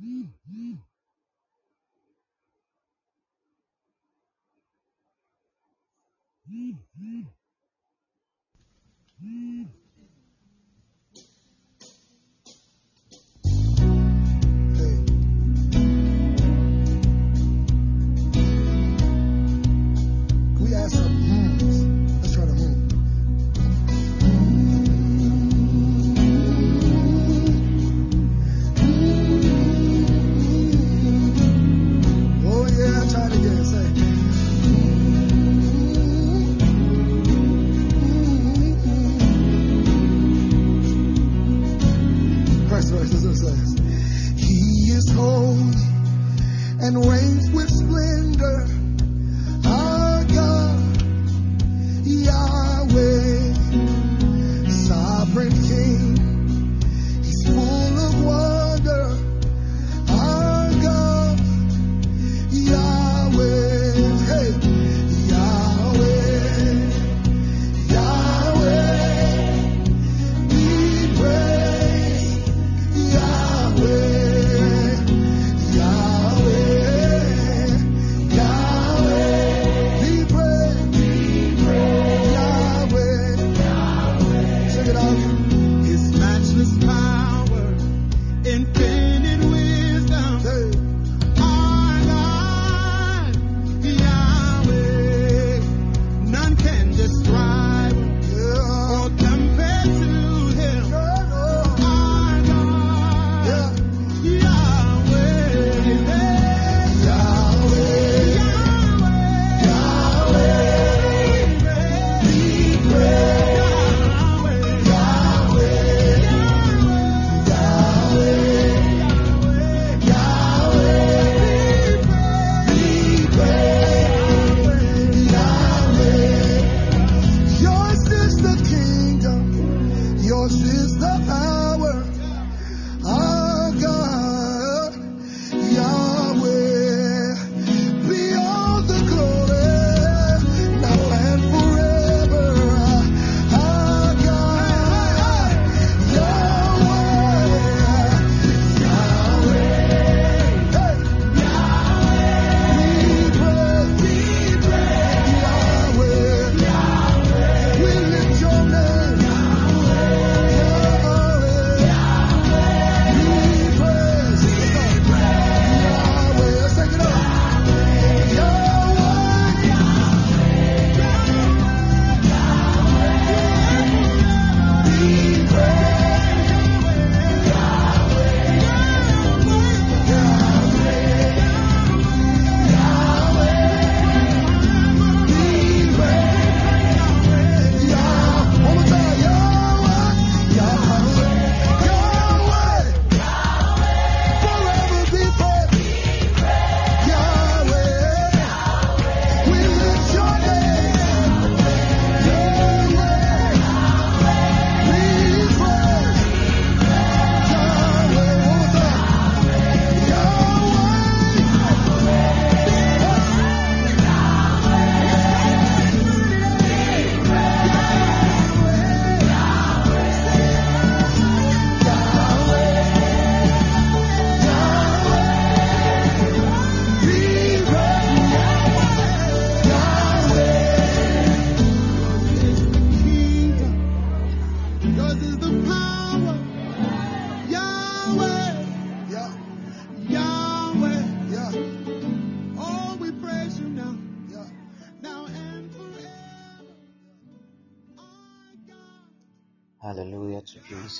Hallelujah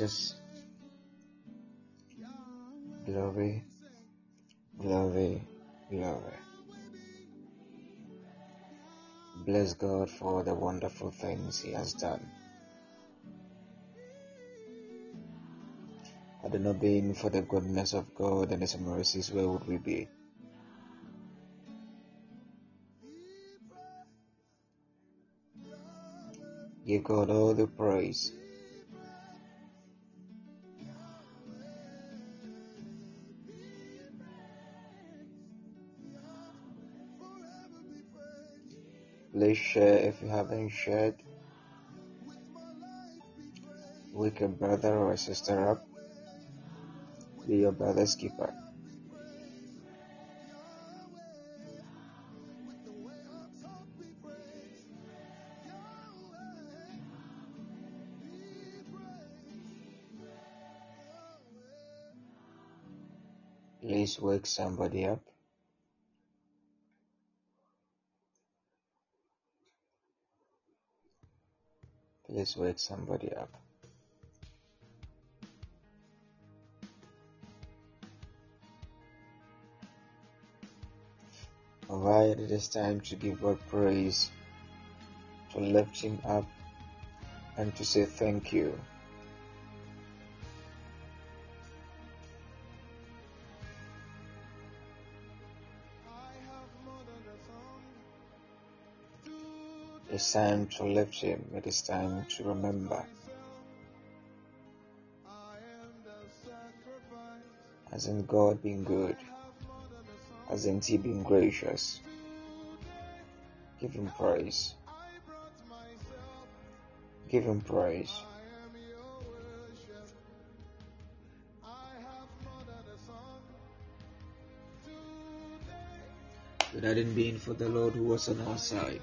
Jesus. Glory, glory, glory. Bless God for the wonderful things He has done. Had it not been for the goodness of God and His mercies, where would we be? Give God all the praise. please share if you haven't shared wake a brother or a sister up. Be your brother's keeper. Please wake somebody up. Please wake somebody up. Alright, it is time to give God praise, to lift Him up, and to say thank you. It's time to lift Him. It is time to remember. Hasn't God been good? Hasn't He been gracious? Give Him praise. Give Him praise. It hadn't been for the Lord who was on our side,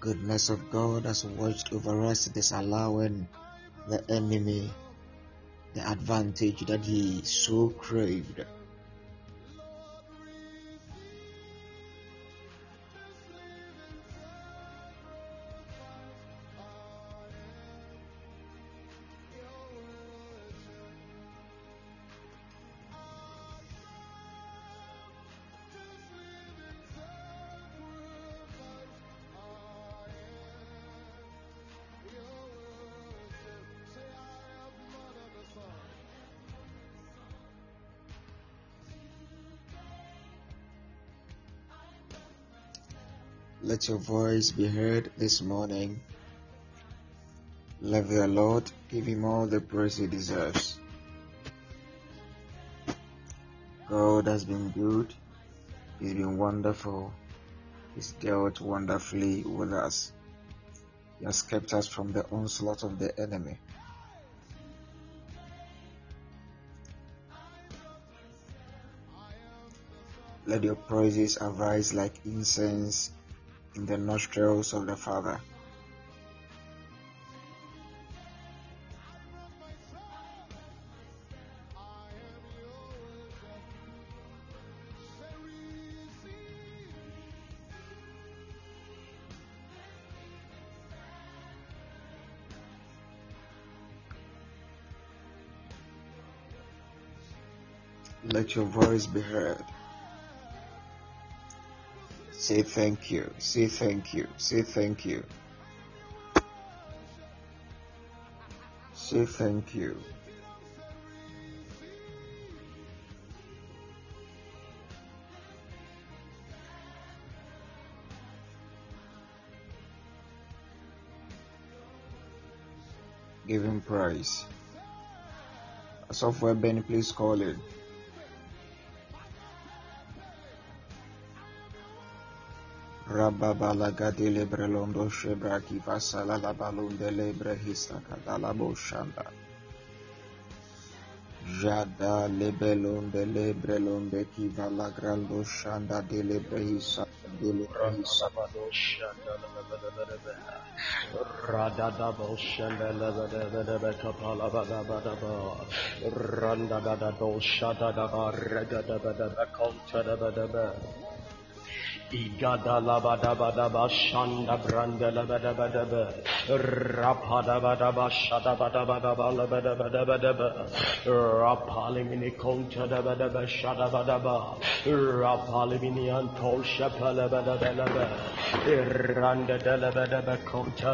goodness of God has watched over us, disallowing the enemy the advantage that he so craved. Let your voice be heard this morning. Love your Lord. Give him all the praise he deserves. God has been good. He's been wonderful. He's dealt wonderfully with us. He has kept us from the onslaught of the enemy. Let your praises arise like incense in the nostrils of the Father. Let your voice be heard. Say thank you. Say thank you. Say thank you. Say thank you. Give him praise. Software Benny, please call it. Rababalagadele lebrelondo shebra kivasala la balunde lebre histakadala boshanda. Jada lebelonde lebrelonde kivala grando shanda de lebre ba. Randa da do shada da ba rega da bada ba konta da bada ba. Igada bada bashanda branda labada bada ba rapada bada bashada bada bada bala bada bada bada ba rapali mini konta da bada ba shada bada ba antol shapala bada bada ba randa da labada ba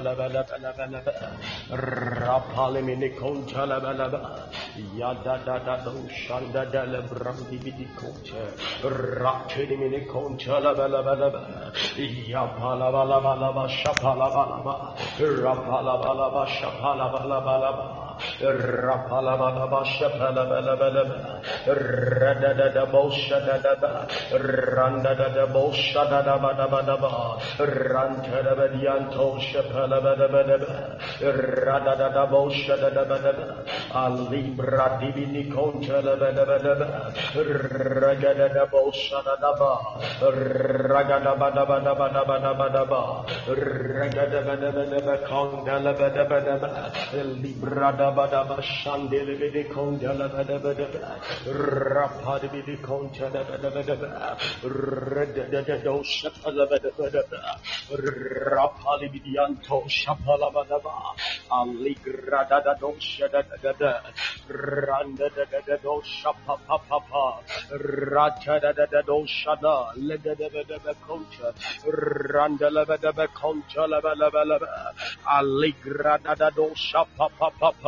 labada bada bada ba labada ba yada da da do shanda da labrandi bidi konta rapili mini konta labada balabalaba, yapalabalabalaba, shapalabalaba, rapalabalaba, Alibra Divini Ragadabadabadaba Condalabadabadaba Librada Badaba Shandele Bidi Condala Badabadaba Rapadi Bidi Contala Badabadaba Redado Shapala Badabadaba Rapali Bidianto Shapala Badaba Aligrada Do Shadada Randa Do Shapapa Rata Do Shada Ledabadaba Concha Randa Labadaba Concha Labalaba Aligrada Do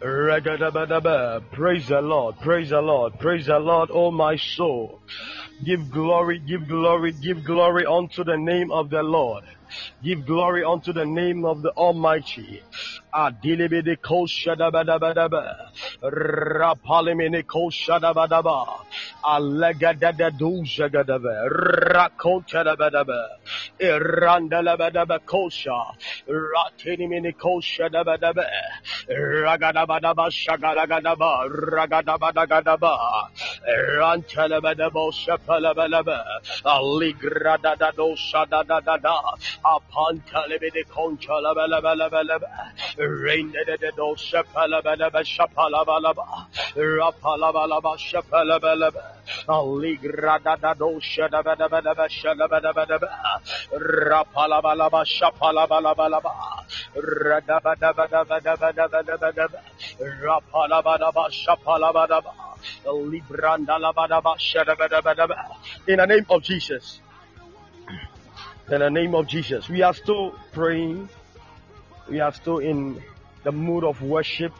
Praise the Lord, praise the Lord, praise the Lord, oh my soul. Give glory, give glory, give glory unto the name of the Lord. Give glory unto the name of the Almighty. Adilibidi koshadabadabadaba. Rapalimini koshadabadaba. Allegadadaduzhagadaba. Rakotadabadaba. Irandalabadaba kosha. Ratinimini koshadabadaba. Ragadabadaba shagadagadaba. Ragadabadagadaba. Rantalabadabo shapalabalaba. Aligradadado shadadadada. Apantalibidi konchalabalabalaba. Rain de do shapalabalaba shapalabalaba. Rapalabalaba shapalabalaba. In the name of Jesus. In the name of Jesus. We are still praying. We are still in the mood of worship.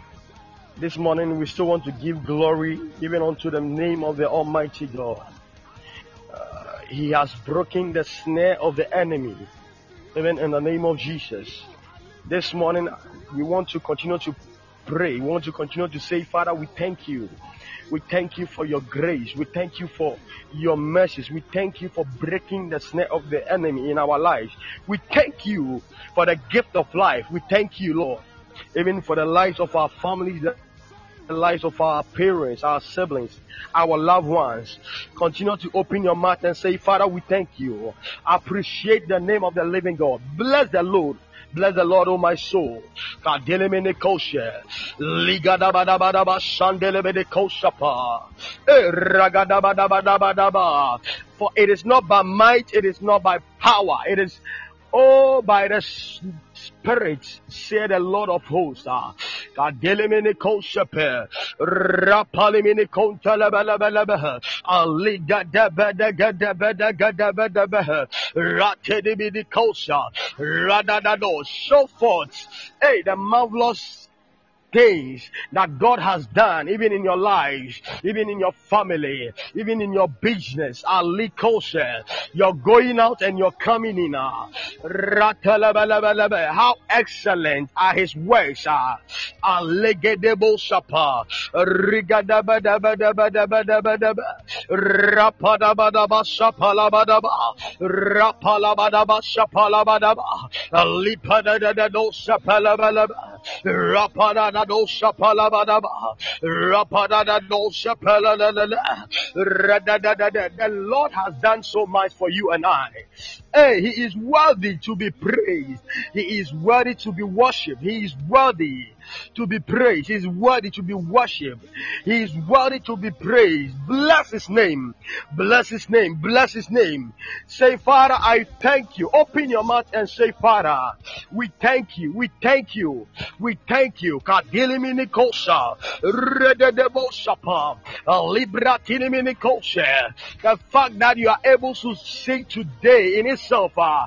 This morning we still want to give glory even unto the name of the Almighty God. Uh, he has broken the snare of the enemy, even in the name of Jesus. This morning we want to continue to pray. We want to continue to say, Father, we thank you. We thank you for your grace. We thank you for your mercies. We thank you for breaking the snare of the enemy in our lives. We thank you for the gift of life. We thank you, Lord, even for the lives of our families, the lives of our parents, our siblings, our loved ones. Continue to open your mouth and say, Father, we thank you. Appreciate the name of the living God. Bless the Lord. Bless the Lord, O my soul. Kadelemene koshe. Ligadabadabadaba shandelemene koshapa. Eh, ragadabadabadabadaba. For it is not by might, it is not by power, it is all by the Spirit, say the Lord of hosts. Ah. Radadado. So forth. Hey, the marvelous things that God has done, even in your lives, even in your family, even in your business. Ali Koshe, you're going out and you're coming in. Ah. How excellent are his works. Lipadadado Shapalabalaba, Rapadada The Lord has done so much for you and I. Hey, He is worthy to be praised. He is worthy to be worshipped. He is worthy to be praised. He's worthy to be worshipped. He is worthy to be praised. Bless his name. Bless his name. Bless his name. Say, Father, I thank you. Open your mouth and say, Father, we thank you. We thank you. We thank you. Kadilimini kosa. Rededebosapa. Libratinimini kosa. The fact that you are able to sing today in itself, uh,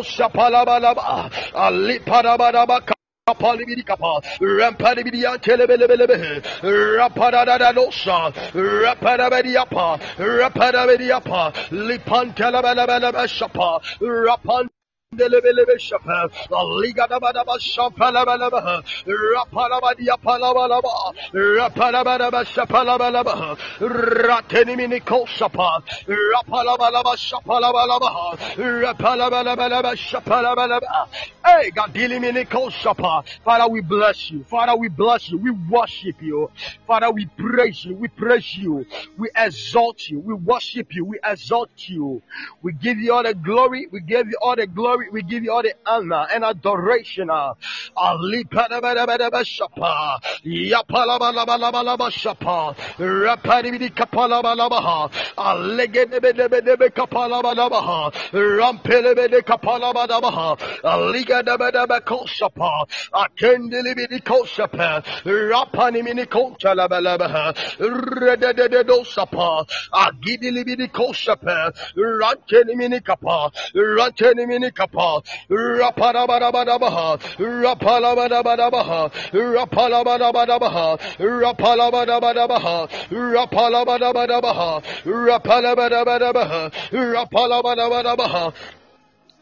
shapalabalaba, aliparabadaba Kapalibidi kapa, rampadibidi antelebelebelebe, rapadadadadosa, rapadabedi apa, rapadabedi apa, lipantelebelebelebe shapa, rapan. Father, we bless you. Father, we bless you. We worship you. Father, we praise you. We praise you. We exalt you. We worship you. We exalt you. We give you all the glory. We give you all the glory. We give you all the honor and adoration. Kapalabalabaha. Aligadabedebe koshapa. Akendelibidi koshapa. Rapanimini konchalabalabaha. Kapa. Rapadabadabadabaha. Rapalabadabadabaha. Rapalabadabadabaha. Rapalabadabadabaha. Rapalabadabadabaha. Rapalabadabadabaha. Rapalabadabadabaha.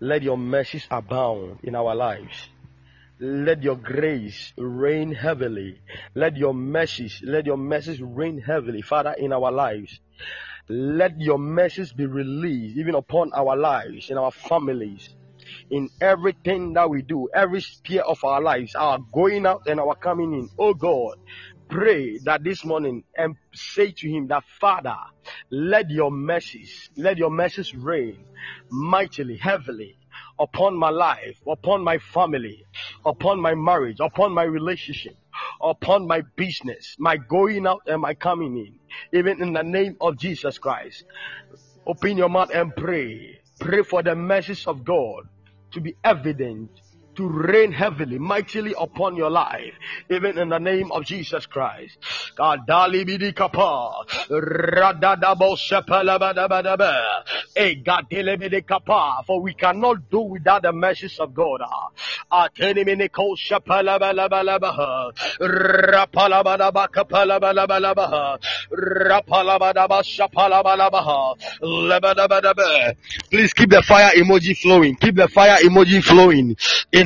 let your mercies abound in our lives. Let your grace rain heavily. Let your mercies, let your mercies reign heavily, Father, in our lives. Let your mercies be released even upon our lives, in our families, in everything that we do, every sphere of our lives, our going out and our coming in. Oh God, pray that this morning and say to him that Father, let your mercies, let your mercies reign mightily, heavily upon my life, upon my family, upon my marriage, upon my relationship, upon my business, my going out and my coming in, even in the name of Jesus Christ. Open your mouth and pray. Pray for the mercies of God to be evident to rain heavily, mightily upon your life, even in the name of Jesus Christ. For we cannot do without the mercies of God. Please keep the fire emoji flowing. Keep the fire emoji flowing. In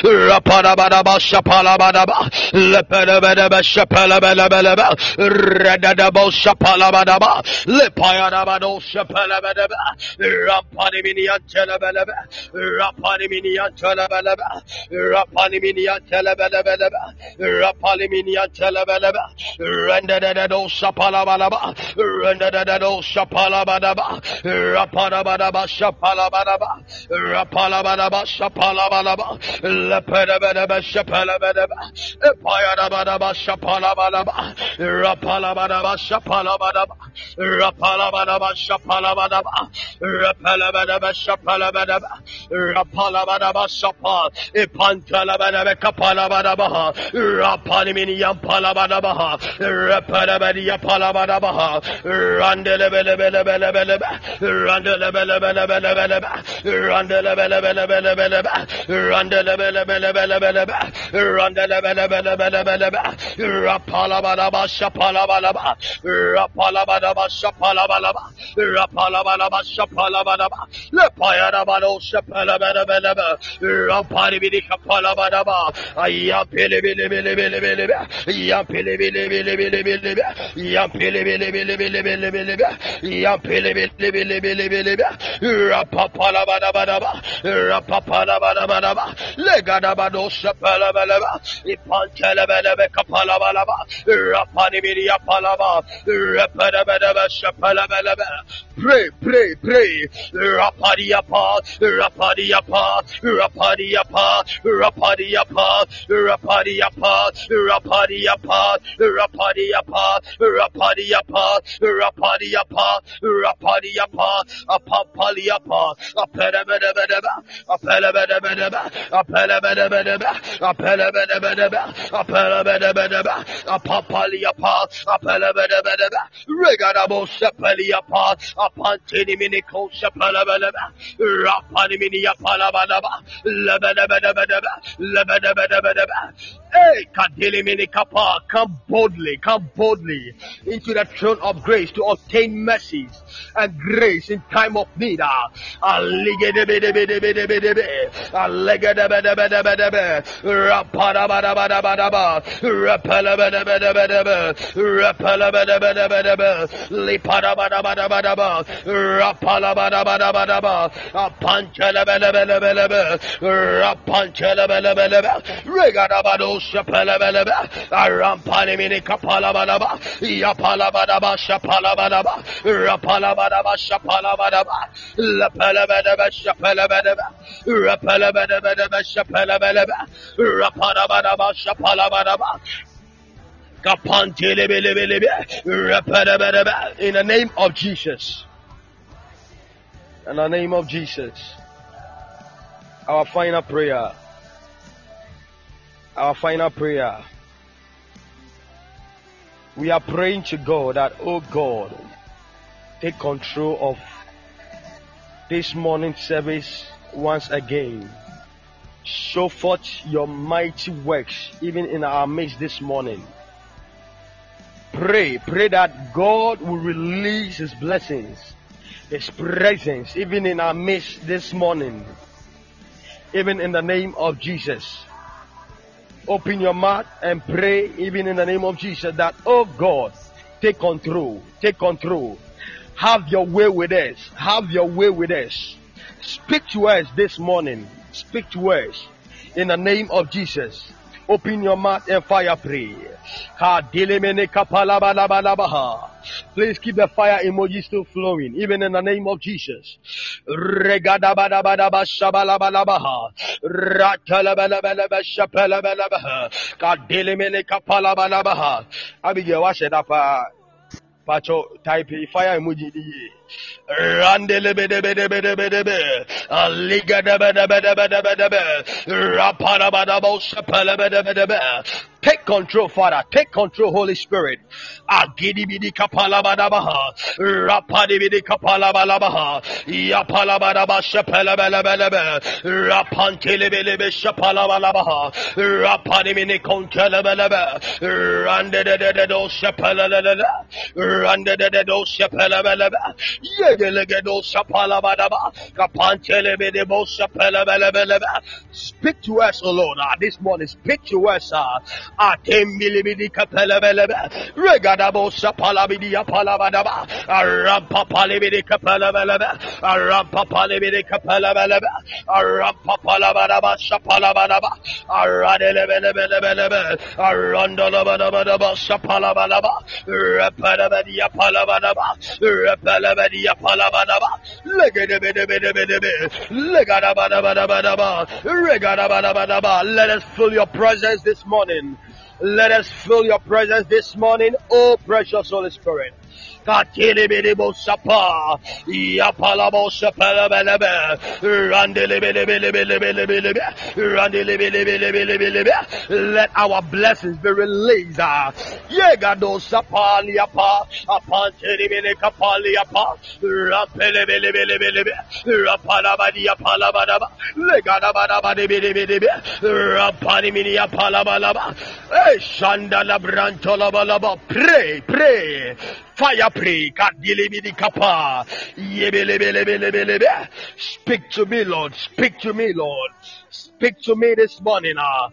Rapadabadaba şapalabadaba. Lepelebedebe şepelebelebelebe. Rededebo şapalabadaba. Lepayadabado şepelebedebe. Rampaniminiyan telebelebe. Rampaniminiyan telebelebe. Rampaniminiyan telebelebelebe. Rampaniminiyan telebelebe. Rendededo şapalabalaba. Rendededo şapalabadaba. Rapadabadaba şapalabadaba. Rapalabadaba şapalabalaba. Lepelebelebe şepelebelebe. Payarabanaba şapalabanaba. Rapalabanaba şapalabanaba. Rapalabanaba şapalabanaba. Repelebelebe şepelebelebe. Rapalabanaba şapa. Pantalabanaba kapalabanaba. Rapanimini yampalabanaba. Repelebeli yapalabanaba. Randelebelebelebelebe. Randelebelebelebelebe. Randelebelebelebelebe. Randelebelebelebelebe şebelebelebelebe randelebelebelebelebe rapalabalaba şapalabalaba rapalabalaba şapalabalaba rapalabalaba şapalabalaba lepayarabalo şepelebelebelebe raparibidi kapalabalaba ayyam pili bili bili bili bili be yam pili bili bili bili bili be yam pili bili bili bili bili bili be yam pili bili bili bili bili be rapapalabalaba rapapalabalaba lega Legadabado Shapalabalaba Ipantelebelebe Kapalabalaba Rapanibidi Yapalaba Rapadabadaba Shapalabalaba Pray, pray, pray. Rapadiapa, rapadiapa, rapadiapa, rapadiapa, rapadiapa, rapadiapa, rapadiapa, rapadiapa, rapadiapa, rapadiapa, apapaliapa, apelebedebedeba, apelebedebedeba, apelebedebedeba, Apapaliapa, Apalabadabadaba, Regadabo Sepaliapa, Apantiniminico Sepalabadaba, Rapaniminia Palabadaba, Labadabadabadaba, Labadabadabadaba, Hey, come boldly, come boldly into the throne of grace to obtain mercy and grace in time of need. Ah, in the name of Jesus. In the name of Jesus. Our final prayer. Our final prayer. We are praying to God that, oh God, take control of this morning service once again. Show forth your mighty works even in our midst this morning. Pray, pray that God will release His blessings, His presence even in our midst this morning. Even in the name of Jesus. Open your mouth and pray even in the name of Jesus that, oh God, take control, take control. Have your way with us. Have your way with us. Speak to us this morning. Speak to us in the name of Jesus. Open your mouth and fire pray. Please keep the fire emoji still flowing, even in the name of Jesus. Abigail, what said up? Uh, Pacho, type fire emoji. Take control, Father. Take control, Holy Spirit. Agidibidi kapalabadabaha. Rapadibidi kapalabalabaha. Yapalabadaba shapalabelebelebe. Rapantelebelebe shapalabalabaha. Rapadimini kontelebelebe. Randedededo shapalalala. Randedededo shapalabelebe. Speak to us, O Lord, uh, this morning. Speak to us. Uh, Atembilibidi Regadabadabadaba. Let us fill your presence this morning. Let us fill your presence this morning, oh precious Holy Spirit. Let our blessings be released. Pray, pray. Fire pray. Speak to me, Lord. Speak to me, Lord. Speak to me this morning. ah.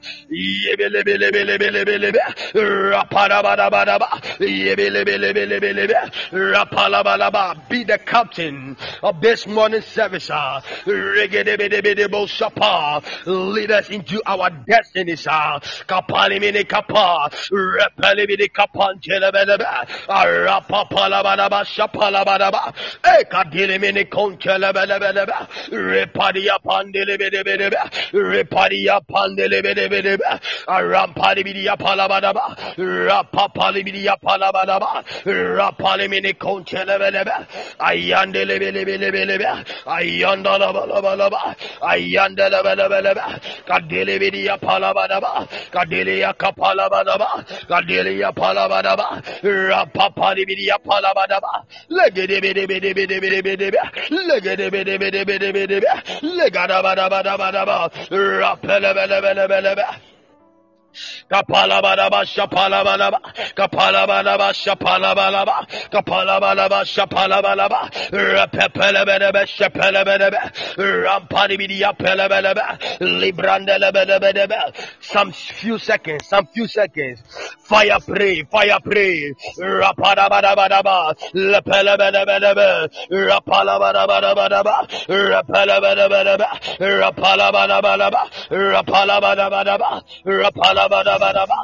Be the captain of this morning service. ah. Lead us into our. Repadia pandelebedebedebe. Arampadibidia palabadaba. Rapapalibidia palabadaba. Rapalimini kontelebelebe. Ayandelebelebelebe. Ayandalabalaba. Ayandelebelebelebe. Kadelebidia palabadaba. Kadelia kapalabadaba. Kadelia palabadaba. Rapapalibidia palabadaba. Legedebedebedebedebedebe. Legedebedebedebedebedebe. Legadabadabadabadaba. Rappele bele bele bele bele. Kapalabalaba shapalabalaba kapalabalaba shapalabalaba kapalabalaba shapalabalaba repepelebelebe shapelebelebe rampadibidia pelebelebe librandelebelebelebe some few seconds some few seconds. Fire pray fire pray. Rapadabadabadaba lepelebelebelebe rapalabadabadabadaba repelebelebelebe rapalabadabadaba rapalabadabadaba rapalabadabadaba rapalabadaba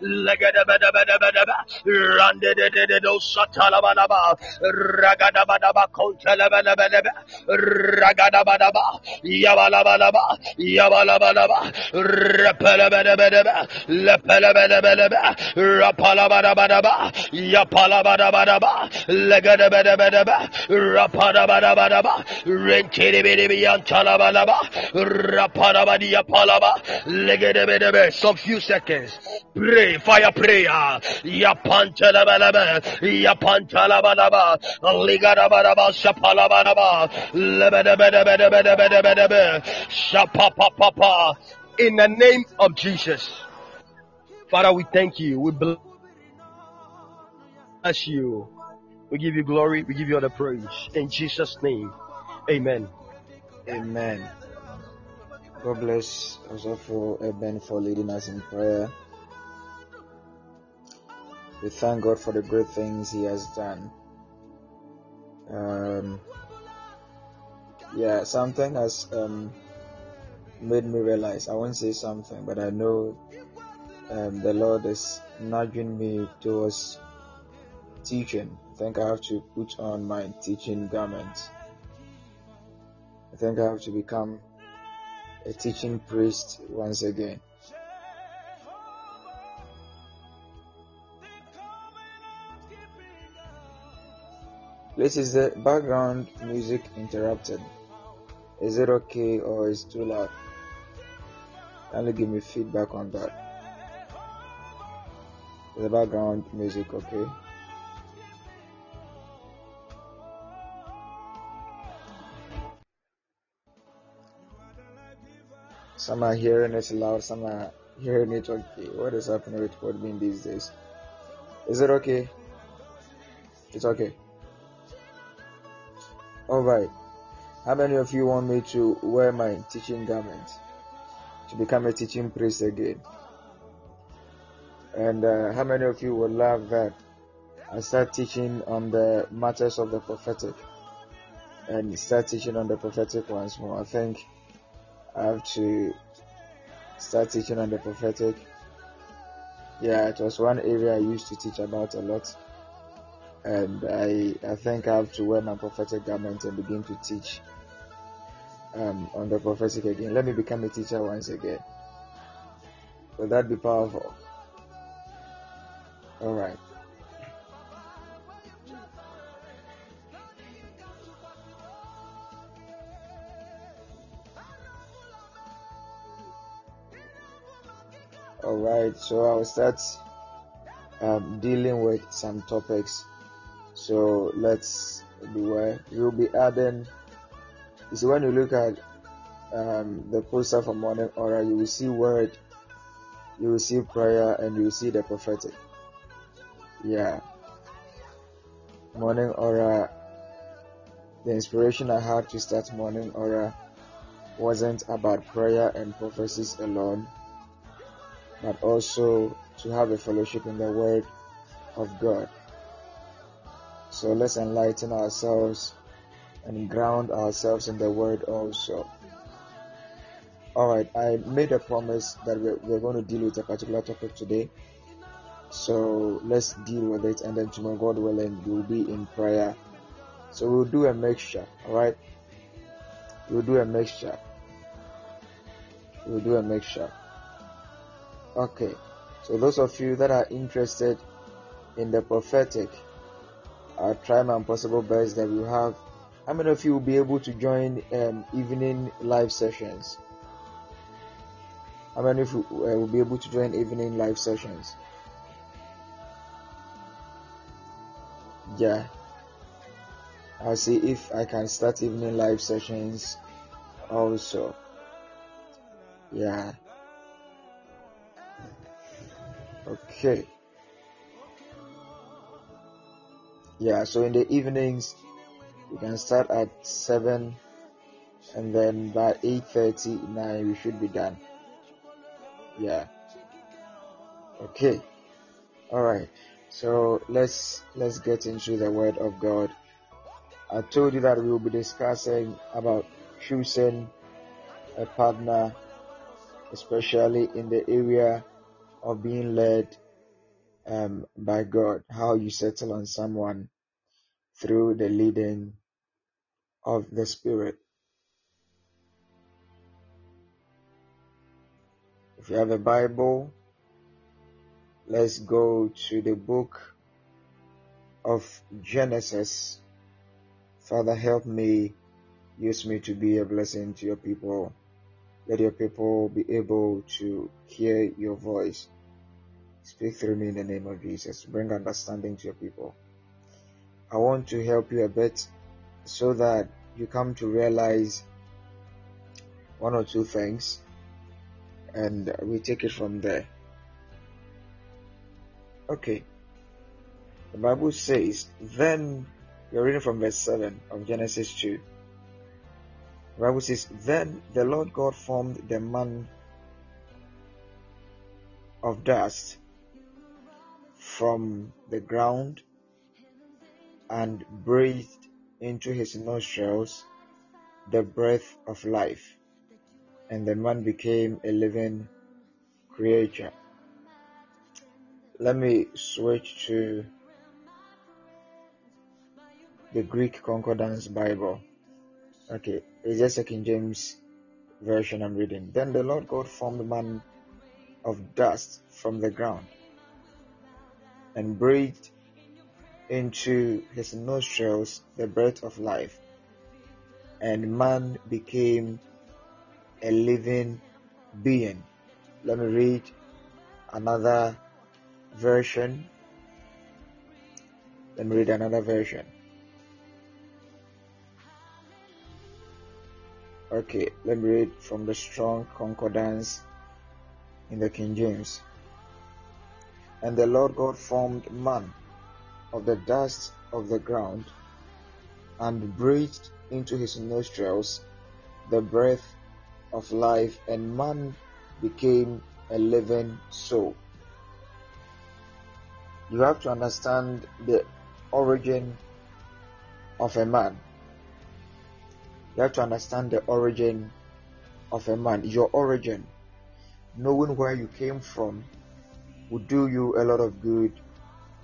legedebedebedebedebe. Randedededo satalabalaba. Ragadabadaba kontelebelebelebe ragadabadaba yabalabalaba yabalabalaba. Repelebedebedebe lepelebelebelebe rapalabadabadaba yapalabadabadaba. Legedebedebedebe. Rapadabadabadaba renterebedebiyantalaba rapadabadiyapalaba legedebedebe some few seconds fire prayer. Yapantelebelebe yapantalabalaba ligadabadaba shapalabadaba lebedebedebedebedebedebe shapapapapa in the name of Jesus. Father we thank you. We bless you. We give you glory. We give you all the praise. In Jesus name. Amen. Amen. God bless also for Eben for leading us in prayer. We thank God for the great things He has done. Um, yeah, something has um, made me realize. I won't say something, but I know um, the Lord is nudging me towards teaching. I think I have to put on my teaching garment. I think I have to become a teaching priest once again. Please, is the background music interrupted? Is it okay or is too loud? Kindly give me feedback on that. The background music, okay? Some are hearing it loud, some are hearing it okay. What is happening with Podbean these days? Is it okay? It's okay. Alright. How many of you want me to wear my teaching garment? To become a teaching priest again? And uh, how many of you would love that I start teaching on the matters of the prophetic and start teaching on the prophetic once more? I think I have to start teaching on the prophetic. Yeah, it was one area I used to teach about a lot. And I I think I have to wear my prophetic garment and begin to teach um, on the prophetic again. Let me become a teacher once again. Will that be powerful? All right. All right. So I'll start um, dealing with some topics. So let's beware. We'll be adding. You see, when you look at um, the poster for morning aura, you will see word, you will see prayer, and you will see the prophetic. Yeah. Morning aura. The inspiration I had to start morning aura wasn't about prayer and prophecies alone, but also to have a fellowship in the Word of God. So let's enlighten ourselves and ground ourselves in the Word also. Alright, I made a promise that we're, we're going to deal with a particular topic today. So let's deal with it, and then tomorrow, God willing, we'll be in prayer. So we'll do a mixture, alright? We'll do a mixture. We'll do a mixture. Okay, so those of you that are interested in the prophetic, I'll try my possible best that we have. How many of you will be able to join um, evening live sessions? How many of you uh, will be able to join evening live sessions? yeah i'll see if i can start evening live sessions also yeah okay yeah so in the evenings we can start at 7 and then by 8.30 9 we should be done. Yeah. Okay. All right. So let's let's get into the word of God. I told you that we will be discussing about choosing a partner, especially in the area of being led um, by God. How you settle on someone through the leading of the Spirit. If you have a Bible, Let's go to the book of Genesis. Father, help me. Use me to be a blessing to your people. Let your people be able to hear your voice. Speak through me in the name of Jesus. Bring understanding to your people. I want to help you a bit so that you come to realize one or two things and we take it from there. Okay. The Bible says, then, we're reading from verse 7 of Genesis 2. The Bible says, Then the Lord God formed the man of dust from the ground and breathed into his nostrils the breath of life, and the man became a living creature let me switch to the Greek Concordance Bible. Okay, it's just a King James version I'm reading. Then the Lord God formed man of dust from the ground and breathed into his nostrils the breath of life, and man became a living being. Let me read another version. Let me read another version. Okay, let me read from the Strong Concordance in the King James. And the Lord God formed man of the dust of the ground and breathed into his nostrils the breath of life, and man became a living soul. You have to understand the origin of a man. You have to understand the origin of a man, your origin. Knowing where you came from will do you a lot of good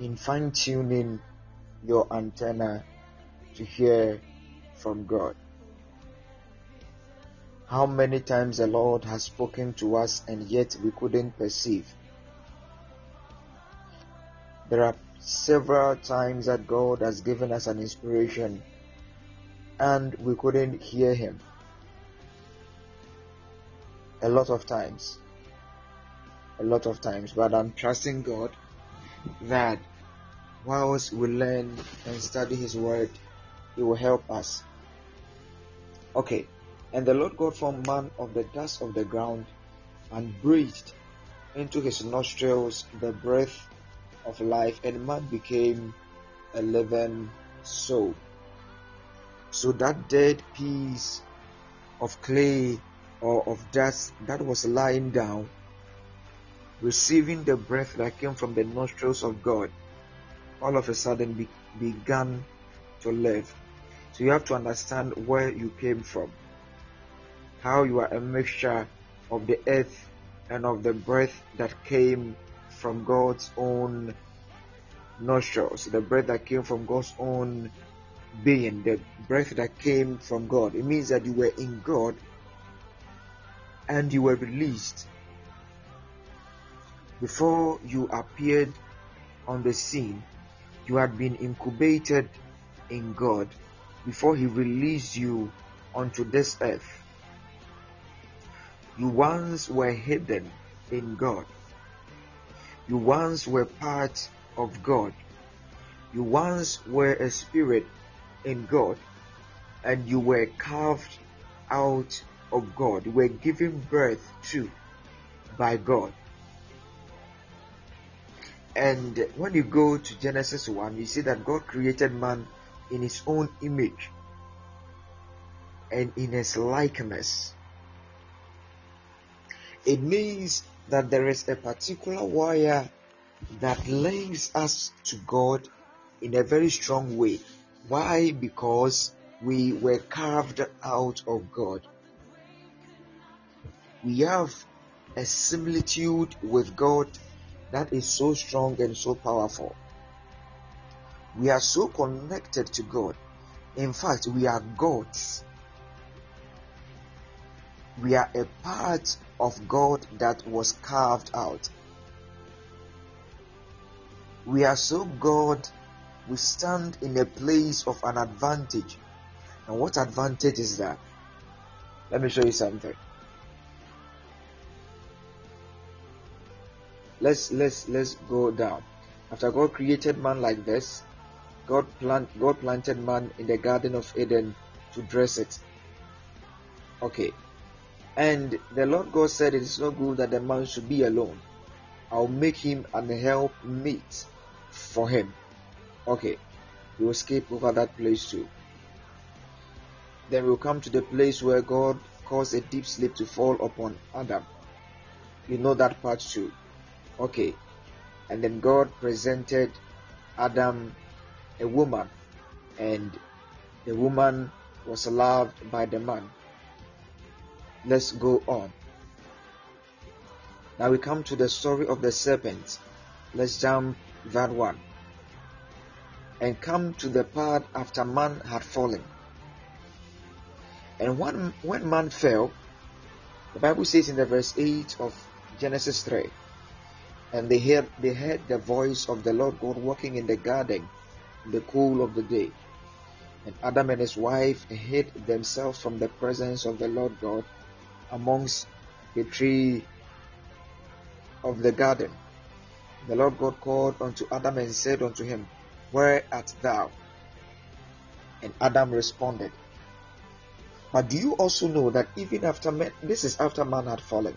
in fine tuning your antenna to hear from God. How many times the Lord has spoken to us and yet we couldn't perceive? There are several times that God has given us an inspiration and we couldn't hear him. A lot of times. A lot of times. But I'm trusting God that whilst we learn and study his word, he will help us. Okay. And the Lord God formed man of the dust of the ground and breathed into his nostrils the breath of life, and man became a living soul. So that dead piece of clay or of dust that was lying down, receiving the breath that came from the nostrils of God, all of a sudden be, began to live. So you have to understand where you came from, how you are a mixture of the earth and of the breath that came from God's own nostrils, the breath that came from God's own being, the breath that came from God. It means that you were in God and you were released. Before you appeared on the scene, you had been incubated in God before He released you onto this earth. You once were hidden in God. You once were part of God. You once were a spirit in God and you were carved out of God, you were given birth to by God. And when you go to Genesis 1, you see that God created man in his own image and in his likeness. It means that there is a particular wire that links us to God in a very strong way. Why? Because we were carved out of God. We have a similitude with God that is so strong and so powerful. We are so connected to God. In fact, we are gods. We are a part of God that was carved out. We are so God we stand in a place of an advantage. And what advantage is that? Let me show you something. Let's let's let's go down. After God created man like this, God plant God planted man in the Garden of Eden to dress it. Okay. And the Lord God said it is not good that the man should be alone. I'll make him an help meet for him. Okay, we will skip over that place too. Then we'll come to the place where God caused a deep sleep to fall upon Adam. You know that part too. Okay, and then God presented Adam a woman, and the woman was loved by the man. Let's go on. Now we come to the story of the serpent. Let's jump that one and come to the part after man had fallen. And when, when man fell, the Bible says in the verse 8 of Genesis 3, and they heard, they heard the voice of the Lord God walking in the garden in the cool of the day. And Adam and his wife hid themselves from the presence of the Lord God amongst the tree of the garden. The Lord God called unto Adam and said unto him, Where art thou? And Adam responded, But do you also know that even after man, this is after man had fallen,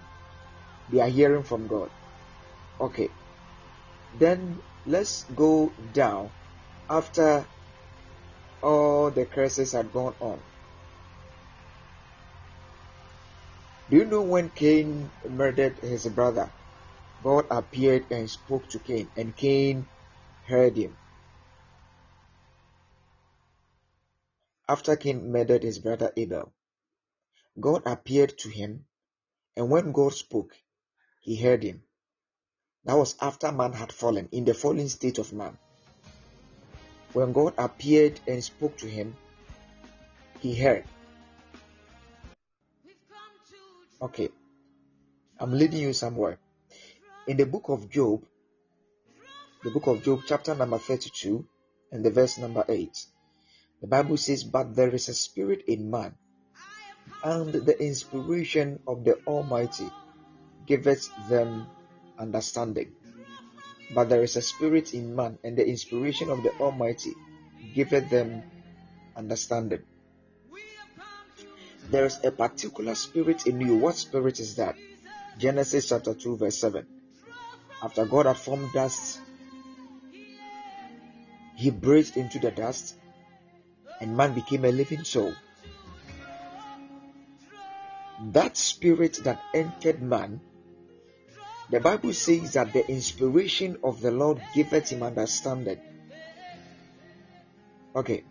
they are hearing from God? Okay, then let's go down after all the curses had gone on. Do you know when Cain murdered his brother? God appeared and spoke to Cain, and Cain heard him. After Cain murdered his brother Abel, God appeared to him, and when God spoke, he heard him. That was after man had fallen, in the fallen state of man. When God appeared and spoke to him, he heard. Okay, I'm leading you somewhere. In the book of Job, the book of Job, chapter number 32, and the verse number 8, the Bible says, But there is a spirit in man, and the inspiration of the Almighty giveth them understanding. But there is a spirit in man, and the inspiration of the Almighty giveth them understanding. There is a particular spirit in you. What spirit is that? Genesis chapter 2, verse 7. After God had formed dust, he breathed into the dust, and man became a living soul. That spirit that entered man the Bible says that the inspiration of the Lord giveth him understanding. Okay,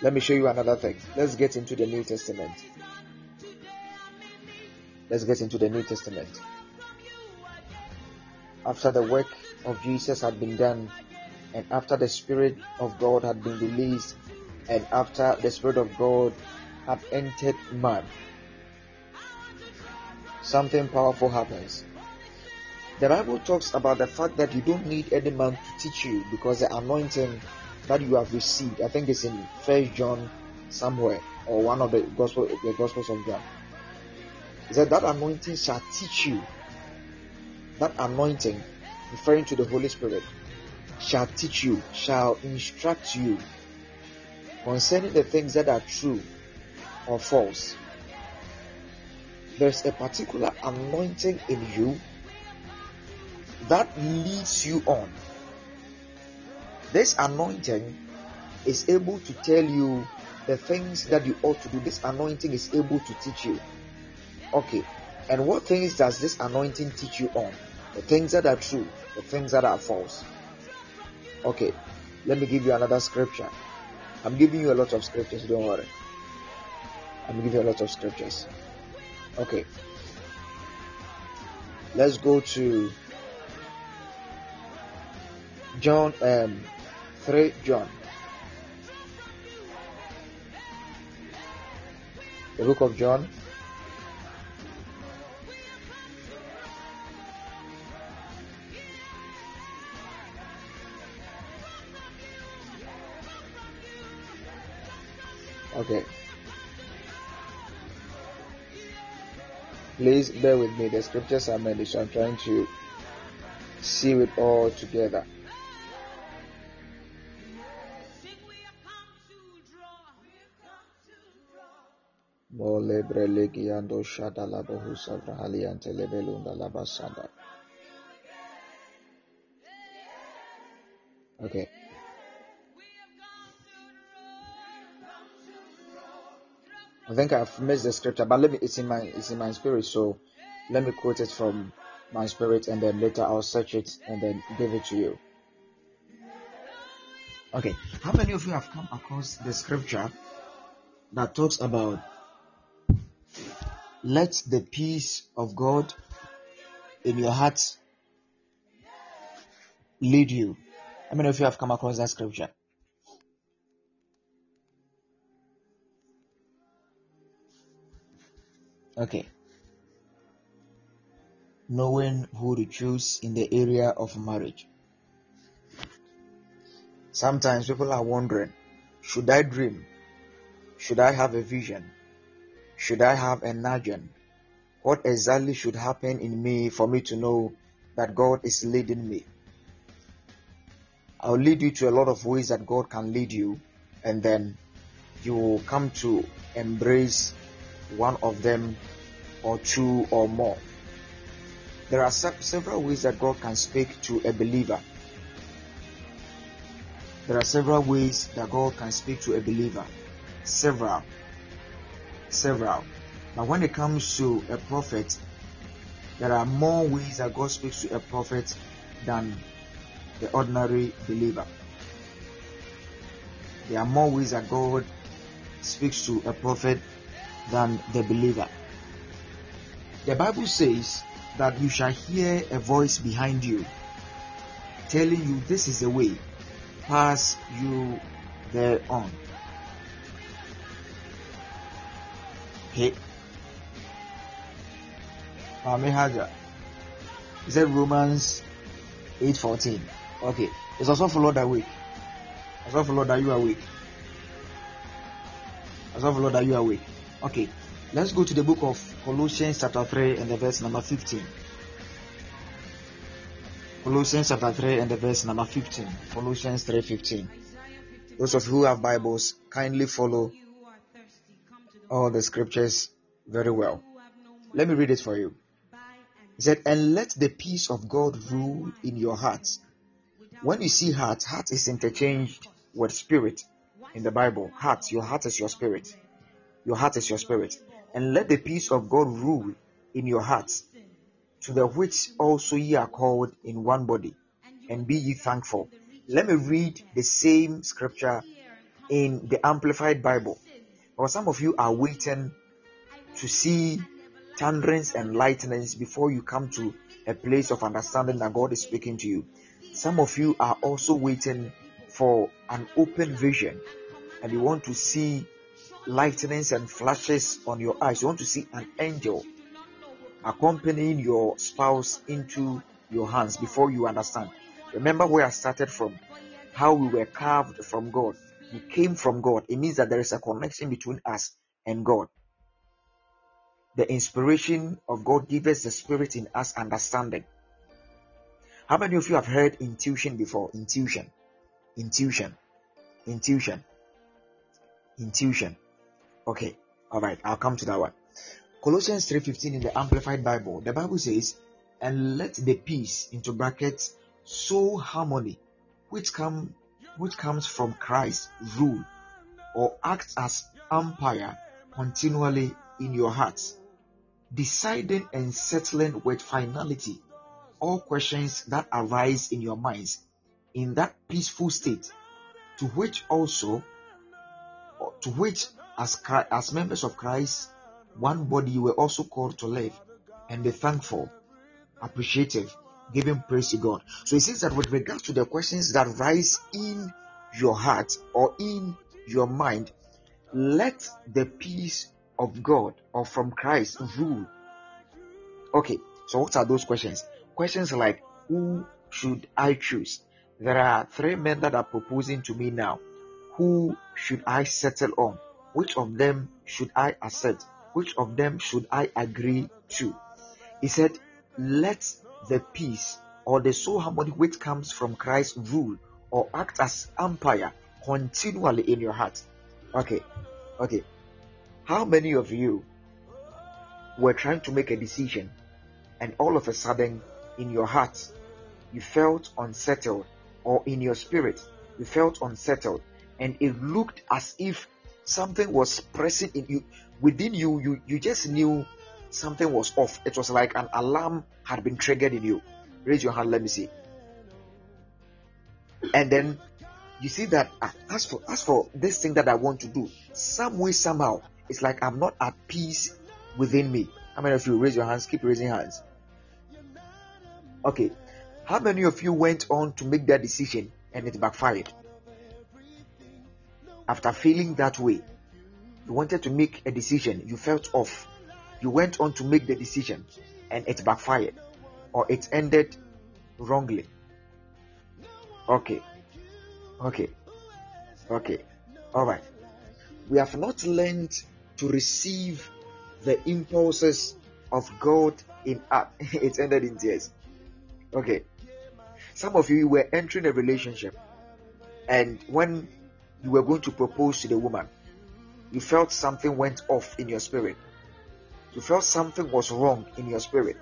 let me show you another thing. Let's get into the New Testament. Let's get into the New Testament. After the work of Jesus had been done, and after the Spirit of God had been released, and after the Spirit of God had entered man, something powerful happens. The Bible talks about the fact that you don't need any man to teach you because the anointing that you have received, I think it's in First John somewhere or one of the gospel the Gospels of John. He that anointing shall teach you. That anointing, referring to the Holy Spirit, shall teach you, shall instruct you concerning the things that are true or false. There's a particular anointing in you that leads you on. This anointing is able to tell you the things that you ought to do. This anointing is able to teach you. Okay, and what things does this anointing teach you on? The things that are true, the things that are false. Okay, let me give you another scripture. I'm giving you a lot of scriptures, don't worry. I'm giving you a lot of scriptures. Okay, let's go to John um, 3 John. The book of John. Okay. Please bear with me. The scriptures are many, so I'm trying to see it all together. Mole shada savrahaliante lebelunda labasanda. Okay. I think I've missed the scripture, but let me, it's in my it's in my spirit, so let me quote it from my spirit and then later I'll search it and then give it to you. Okay. How many of you have come across the scripture that talks about let the peace of God in your heart lead you. How many of you have come across that scripture? Okay. Knowing who to choose in the area of marriage. Sometimes people are wondering should I dream? Should I have a vision? Should I have a nudging? What exactly should happen in me for me to know that God is leading me? I'll lead you to a lot of ways that God can lead you, and then you will come to embrace one of them or two or more. There are several ways that God can speak to a believer. There are several ways that God can speak to a believer. Several. Several. But when it comes to a prophet, there are more ways that God speaks to a prophet than the ordinary believer. There are more ways that God speaks to a prophet than the believer. The Bible says that you shall hear a voice behind you telling you this is the way, pass you thereon. Okay. Mami Haja. Is that Romans 8:14? Okay. It's also followed that week. It's also followed that you are weak. It's also followed that you are weak. Okay. Let's go to the book of Colossians chapter 3 and the verse number 15. Colossians chapter 3 and the verse number 15. Colossians 3:15. Those of you who have Bibles, kindly follow all the scriptures very well. Let me read it for you. He said, And let the peace of God rule in your hearts. When you see heart, heart is interchanged with spirit in the Bible. Heart, your heart is your spirit. Your heart is your spirit. And let the peace of God rule in your hearts, to the which also ye are called in one body, and be ye thankful. Let me read the same scripture in the Amplified Bible. Or some of you are waiting to see thunderings and lightnings before you come to a place of understanding that God is speaking to you. Some of you are also waiting for an open vision and you want to see lightnings and flashes on your eyes. You want to see an angel accompanying your spouse into your hands before you understand. Remember where I started from, how we were carved from God. We came from God. It means that there is a connection between us and God. The inspiration of God gives the spirit in us understanding. How many of you have heard intuition before? Intuition. Intuition. Intuition. Intuition. Okay. All right. I'll come to that one. Colossians 3:15 in the Amplified Bible. The Bible says, "And let the peace into brackets sow harmony, which come which comes from Christ rule or act as umpire continually in your hearts, deciding and settling with finality all questions that arise in your minds in that peaceful state to which also to which as as members of Christ one body you were also called to live and be thankful appreciative giving praise to God. So it says that with regards to the questions that rise in your heart or in your mind, let the peace of God or from Christ rule. Okay, so what are those questions? Questions like who should I choose? There are three men that are proposing to me now. Who should I settle on? Which of them should I accept? Which of them should I agree to? He said, Let the peace or the soul harmony which comes from Christ's rule or act as umpire continually in your heart. Okay, okay. How many of you were trying to make a decision and all of a sudden in your heart you felt unsettled or in your spirit you felt unsettled and it looked as if something was pressing in you within you you you just knew something was off. It was like an alarm had been triggered in you. Raise your hand, let me see. And then you see that ah, as for as for this thing that I want to do, some way, somehow, it's like I'm not at peace within me. How many of you raise your hands? Keep raising hands. Okay. How many of you went on to make that decision and it backfired? After feeling that way, you wanted to make a decision, you felt off you went on to make the decision and it backfired or it ended wrongly. Okay. Okay. Okay. All right. We have not learned to receive the impulses of God in us. it ended in tears. Okay. Some of you were entering a relationship, and when you were going to propose to the woman, you felt something went off in your spirit. You felt something was wrong in your spirit.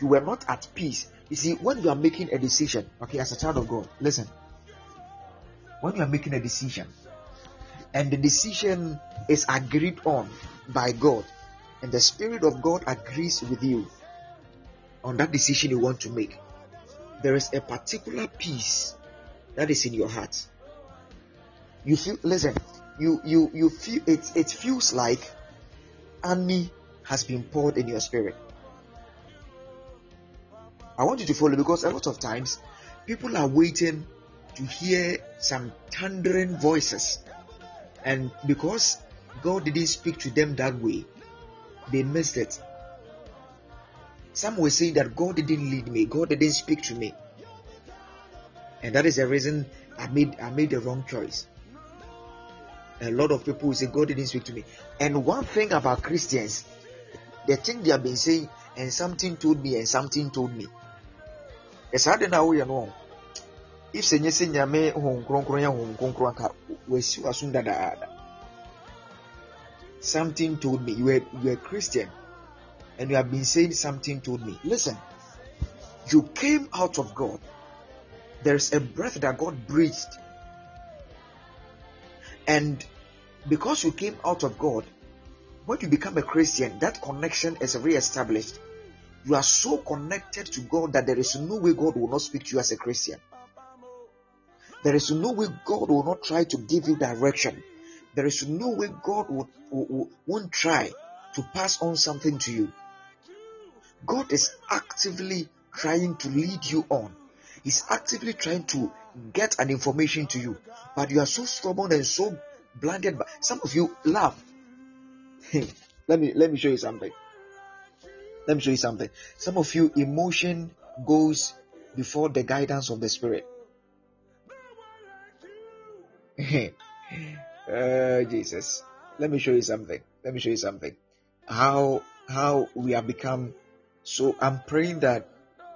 You were not at peace. You see, when you are making a decision, okay, as a child of God, listen. When you are making a decision, and the decision is agreed on by God, and the Spirit of God agrees with you on that decision you want to make, there is a particular peace that is in your heart. You feel, listen, you you you feel it. It feels like honey has been poured in your spirit. I want you to follow because a lot of times people are waiting to hear some thundering voices, and because God didn't speak to them that way, they missed it. Some were saying that God didn't lead me, God didn't speak to me. And that is the reason I made I made the wrong choice. A lot of people will say God didn't speak to me. And one thing about Christians, the thing they have been saying, and something told me, and something told me. If something told me you were you were Christian and you have been saying something told me. Listen, you came out of God. There's a breath that God breathed. And because you came out of God, when you become a Christian, that connection is re-established. You are so connected to God that there is no way God will not speak to you as a Christian. There is no way God will not try to give you direction. There is no way God would, will, won't try to pass on something to you. God is actively trying to lead you on. He's actively trying to get an information to you, but you are so stubborn and so blinded. By some of you laugh. let me let me show you something. Let me show you something. Some of you emotion goes before the guidance of the spirit. uh, Jesus. Let me show you something. Let me show you something. How how we have become so I'm praying that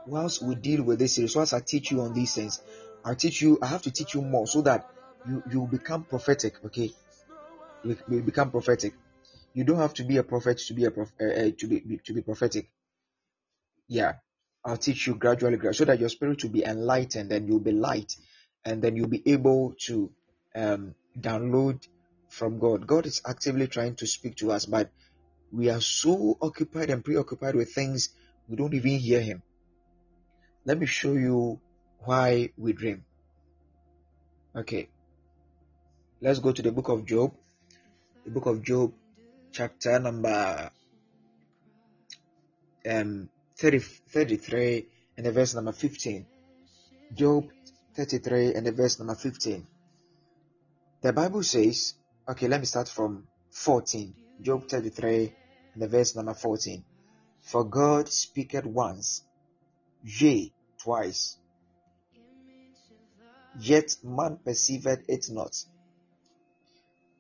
whilst we deal with this series, once I teach you on these things, I teach you, I have to teach you more so that you, you become prophetic, okay? You, you become prophetic. You don't have to be a prophet to be a prof, uh, uh, to be to be prophetic. Yeah, I'll teach you gradually, gradually, so that your spirit will be enlightened and you'll be light, and then you'll be able to um, download from God. God is actively trying to speak to us, but we are so occupied and preoccupied with things we don't even hear Him. Let me show you why we dream. Okay, let's go to the book of Job. The book of Job, chapter number um, 30, 33 and the verse number 15. Job 33 and the verse number 15. The Bible says, okay, let me start from 14. Job 33 and the verse number 14. For God speaketh once, yea, twice, yet man perceived it not.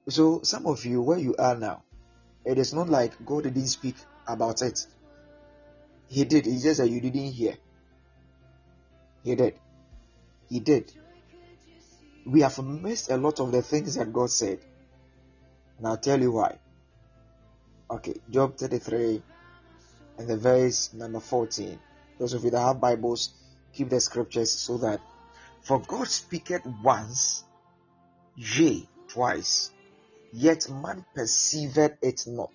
So, some of you, where you are now, it is not like God didn't speak about it. He did, it's just that you didn't hear. He did. He did. We have missed a lot of the things that God said. And I'll tell you why. Okay, Job 33 and the verse number 14. Those of you that have Bibles, keep the scriptures so that for God speaketh once, yea, twice, yet man perceiveth it not.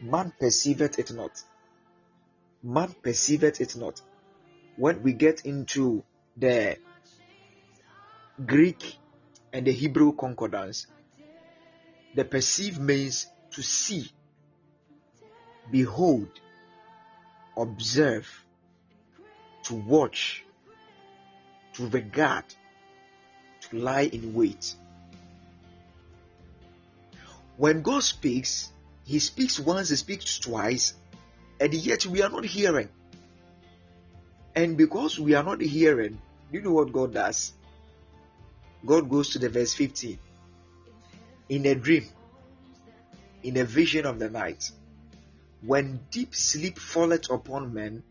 Man perceiveth it not. Man perceiveth it not. When we get into the Greek and the Hebrew concordance, the perceive means to see, behold, observe, to watch, to regard, to lie in wait. When God speaks, He speaks once, He speaks twice, and yet we are not hearing. And because we are not hearing, do you know what God does? God goes to the verse 15. In a dream, in a vision of the night, when deep sleep falleth upon men,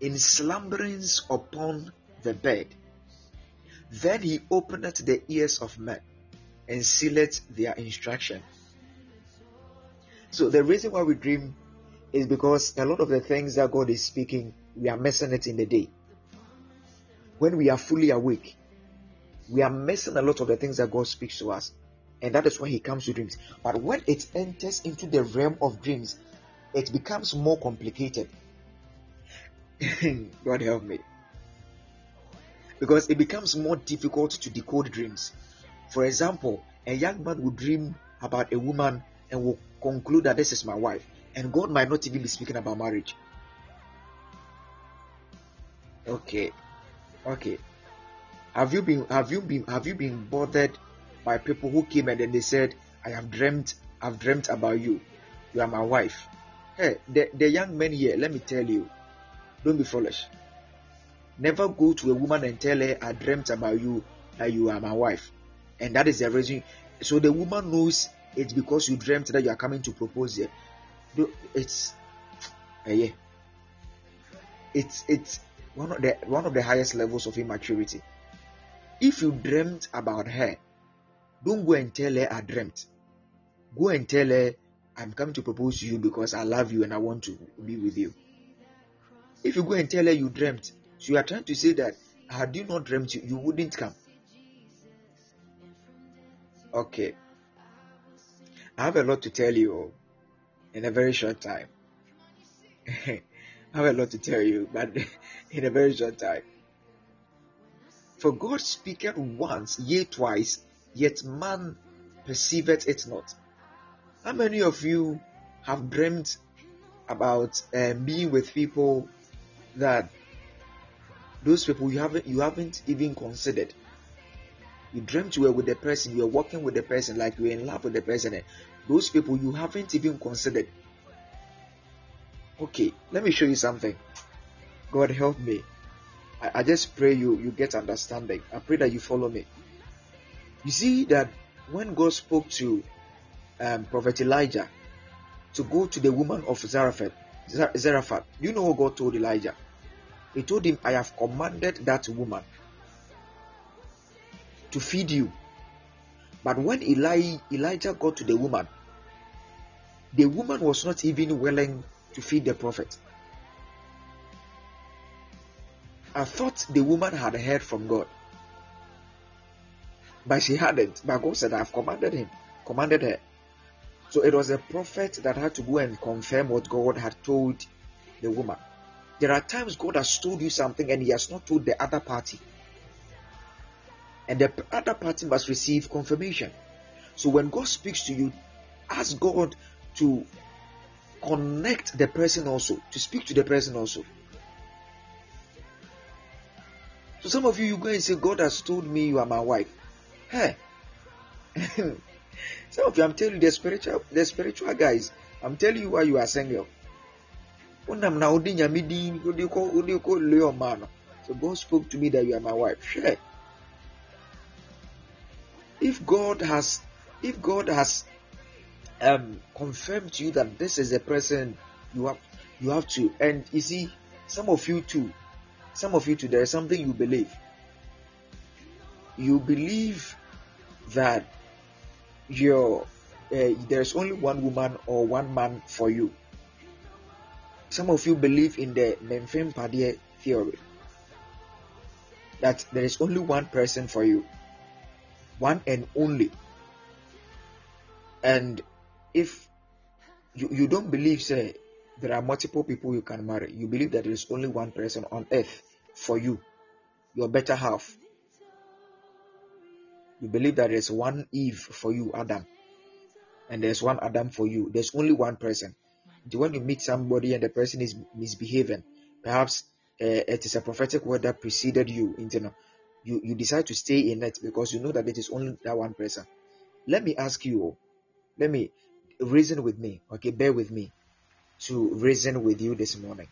in slumberings upon the bed, then he openeth the ears of men and sealeth their instruction. So the reason why we dream is because a lot of the things that God is speaking, we are missing it in the day. When we are fully awake, we are missing a lot of the things that God speaks to us. And that is why He comes to dreams. But when it enters into the realm of dreams, it becomes more complicated. God help me. Because it becomes more difficult to decode dreams. For example, a young man will dream about a woman and will conclude that this is my wife. And God might not even be speaking about marriage. Okay. Okay. Have you been have you been have you been bothered by people who came and then they said, I have dreamt, I've dreamt about you. You are my wife. Hey, the, the young men here, let me tell you, don't be foolish. Never go to a woman and tell her, I dreamt about you, that you are my wife. And that is the reason. So the woman knows it's because you dreamt that you are coming to propose here. It's, uh, yeah. It's, it's one of the one of the highest levels of immaturity. If you dreamt about her, don't go and tell her I dreamt. Go and tell her I'm coming to propose to you because I love you and I want to be with you. If you go and tell her you dreamt, so you are trying to say that had you not dreamt you, you wouldn't come. Okay. I have a lot to tell you in a very short time. I have a lot to tell you, but in a very short time. For God speaketh once, yea twice, yet man perceiveth it not. How many of you have dreamt about uh, being with people that those people you haven't you haven't even considered? You dreamt you were with the person, you were walking with the person, like you were in love with the person. Those people you haven't even considered. Okay, let me show you something. God help me. I, I just pray you you get understanding. I pray that you follow me. You see that when God spoke to um, Prophet Elijah to go to the woman of Zarephath, Zarephath, you know what God told Elijah? He told him, I have commanded that woman to feed you. But when Eli, Elijah got to the woman, the woman was not even willing to feed the prophet. I thought the woman had heard from God. But she hadn't. But God said, I've commanded him, commanded her. So it was a prophet that had to go and confirm what God had told the woman. There are times God has told you something and He has not told the other party. And the other party must receive confirmation. So when God speaks to you, ask God to connect the person also, to speak to the person also. So some of you, you go and say, God has told me you are my wife. Hey. some of you, I'm telling you, the spiritual, the spiritual guys, I'm telling you why you are single. So God spoke to me that you are my wife. Share. If God has, if God has um, confirmed to you that this is the person you have, you have to, and you see, some of you too, some of you too, there is something you believe. You believe that your uh, there's only one woman or one man for you. Some of you believe in the Memphis Padilla theory that there is only one person for you, one and only. And if you, you don't believe, say, there are multiple people you can marry, you believe that there is only one person on earth for you, your better half. You believe that there's one Eve for you, Adam, and there's one Adam for you. There's only one person. When you meet somebody and the person is misbehaving, perhaps uh, it is a prophetic word that preceded you. You know, you, you decide to stay in it because you know that it is only that one person. Let me ask you, let me reason with me, okay, bear with me to reason with you this morning.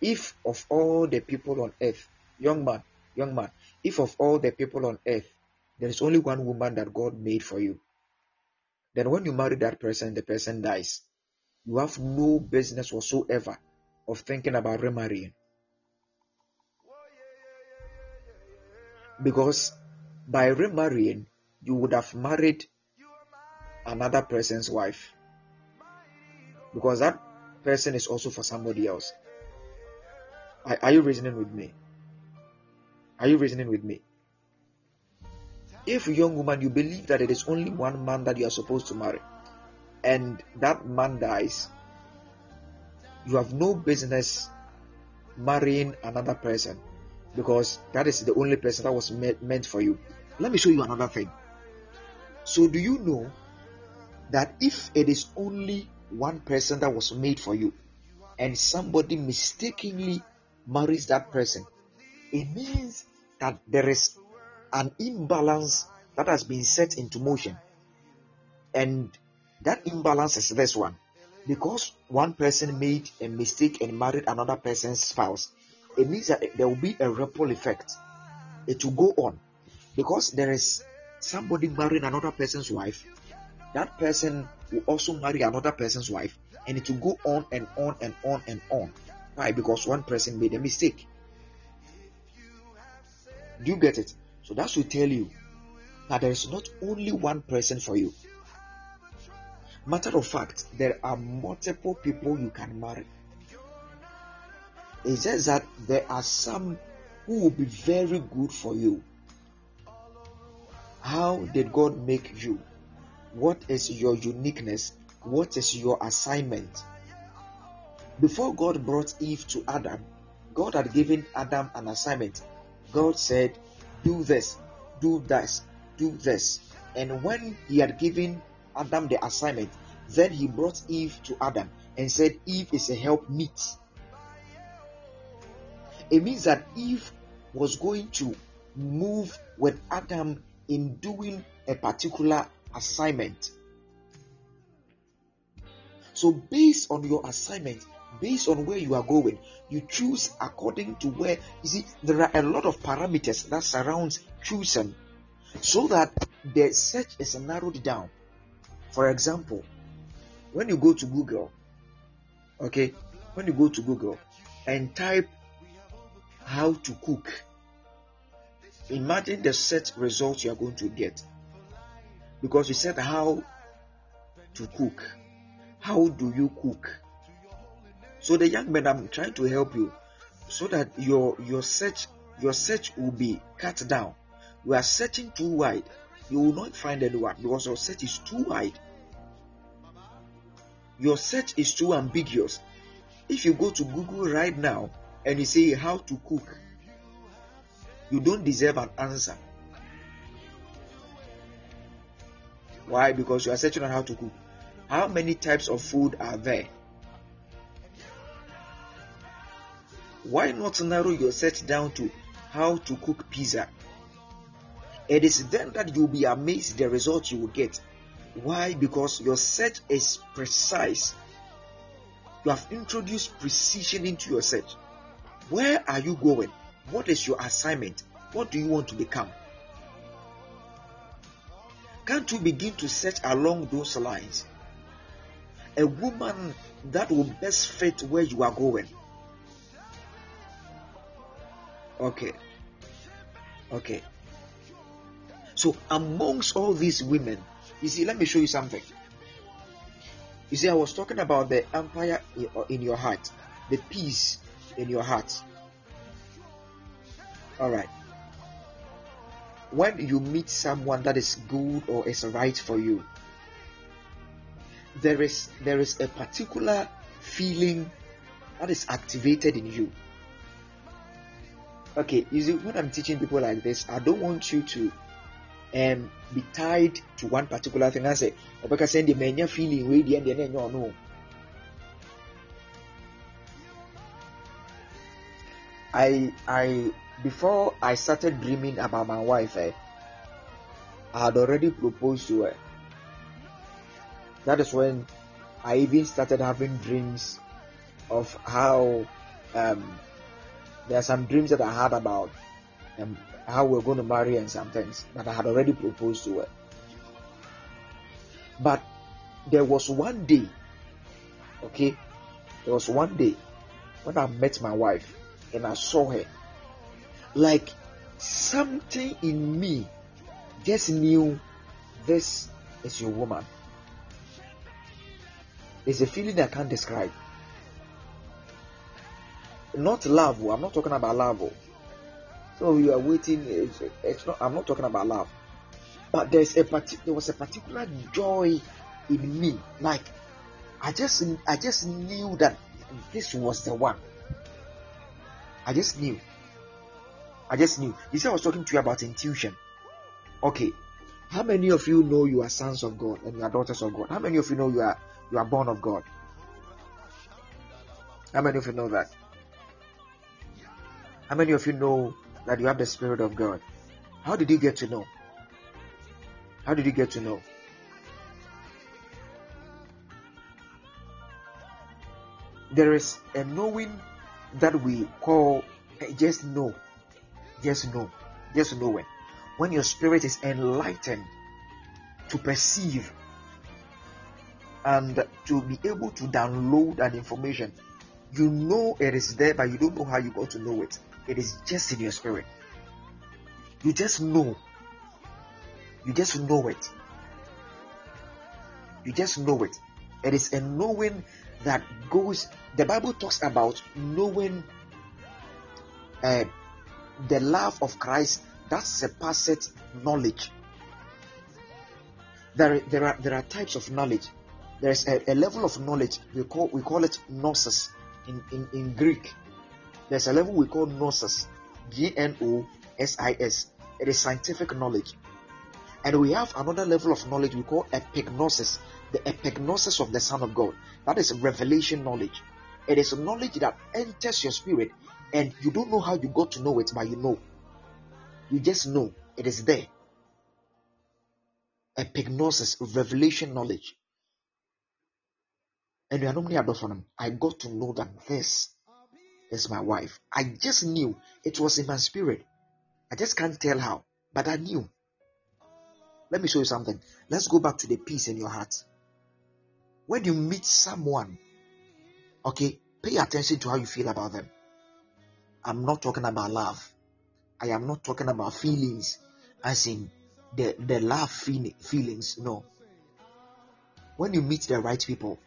If of all the people on earth, young man, young man, if of all the people on earth, There is only one woman that God made for you. Then when you marry that person, the person dies. You have no business whatsoever of thinking about remarrying. Because by remarrying, you would have married another person's wife. Because that person is also for somebody else. Are, are you reasoning with me? Are you reasoning with me? If young woman you believe that it is only one man that you are supposed to marry, and that man dies, you have no business marrying another person because that is the only person that was meant for you. Let me show you another thing. So, do you know that if it is only one person that was made for you and somebody mistakenly marries that person, it means that there is an imbalance that has been set into motion. And that imbalance is this one. Because one person made a mistake and married another person's spouse, it means that there will be a ripple effect. It will go on. Because there is somebody marrying another person's wife, that person will also marry another person's wife, and it will go on and on and on and on. Why? Because one person made a mistake. Do you get it? So that should tell you that there is not only one person for you. Matter of fact, there are multiple people you can marry. It's just that there are some who will be very good for you. How did God make you? What is your uniqueness? What is your assignment? Before God brought Eve to Adam, God had given Adam an assignment. God said, Do this, do this, do this. And when he had given Adam the assignment, then he brought Eve to Adam and said, Eve is a help meet. It means that Eve was going to move with Adam in doing a particular assignment. So, based on your assignment, based on where you are going, you choose according to where you see there are a lot of parameters that surrounds choosing so that the search is narrowed down. For example, when you go to Google, okay, when you go to Google and type how to cook, imagine the set results you are going to get because you said how to cook. How do you cook? So the young man, I'm trying to help you so that your your search your search will be cut down. You are searching too wide. You will not find anyone because your search is too wide. Your search is too ambiguous. If you go to Google right now and you say how to cook, you don't deserve an answer. Why? Because you are searching on how to cook. How many types of food are there? Why not narrow your search down to how to cook pizza? It is then that you'll be amazed the result you will get. Why? Because your search is precise. You have introduced precision into your search. Where are you going? What is your assignment? What do you want to become? Can't you begin to search along those lines? A woman that will best fit where you are going. Okay. Okay. So, amongst all these women, you see, let me show you something. You see, I was talking about the umpire in your heart, the peace in your heart. All right. When you meet someone that is good or is right for you, there is there is a particular feeling that is activated in you. Okay, you see, when I'm teaching people like this, I don't want you to um, be tied to one particular thing. I say, Obeka send the mania feeling way the end and no. I I before I started dreaming about my wife, eh, I had already proposed to her. That is when I even started having dreams of how um, there are some dreams that I had about um, how we we're going to marry and some things, but I had already proposed to her. But there was one day, okay, there was one day when I met my wife and I saw her, like something in me just knew this is your woman. It's a feeling I can't describe. Not love, oh, I'm not talking about love. Oh. So you are waiting, it's, it's not, I'm not talking about love. But there's a there was a particular joy in me. Like I just I just knew that this was the one. I just knew. I just knew. You see, I was talking to you about intuition. Okay. How many of you know you are sons of God and you are daughters of God? How many of you know you are you are born of God? How many of you know that? How many of you know that you have the Spirit of God? How did you get to know? How did you get to know? There is a knowing that we call just know. Just know. Just knowing. When your spirit is enlightened to perceive and to be able to download that information, you know it is there, but you don't know how you got to know it. It is just in your spirit. You just know. You just know it. You just know it. It is a knowing that goes. The Bible talks about knowing uh, the love of Christ that surpasses knowledge. There, there are there are types of knowledge. There's a, a level of knowledge we call we call it gnosis in, in, in Greek. There's a level we call gnosis, G N O S I S. It is scientific knowledge. And we have another level of knowledge we call epignosis, the epignosis of the Son of God. That is revelation knowledge. It is knowledge that enters your spirit and you don't know how you got to know it, but you know. You just know it is there. Epignosis, revelation knowledge. And you are normally I got to know that this is my wife. I just knew it was in my spirit. I just can't tell how, but I knew. Let me show you something. Let's go back to the peace in your heart. When you meet someone, okay, pay attention to how you feel about them. I'm not talking about love. I am not talking about feelings, as in the, the love feel, feelings. No. When you meet the right people,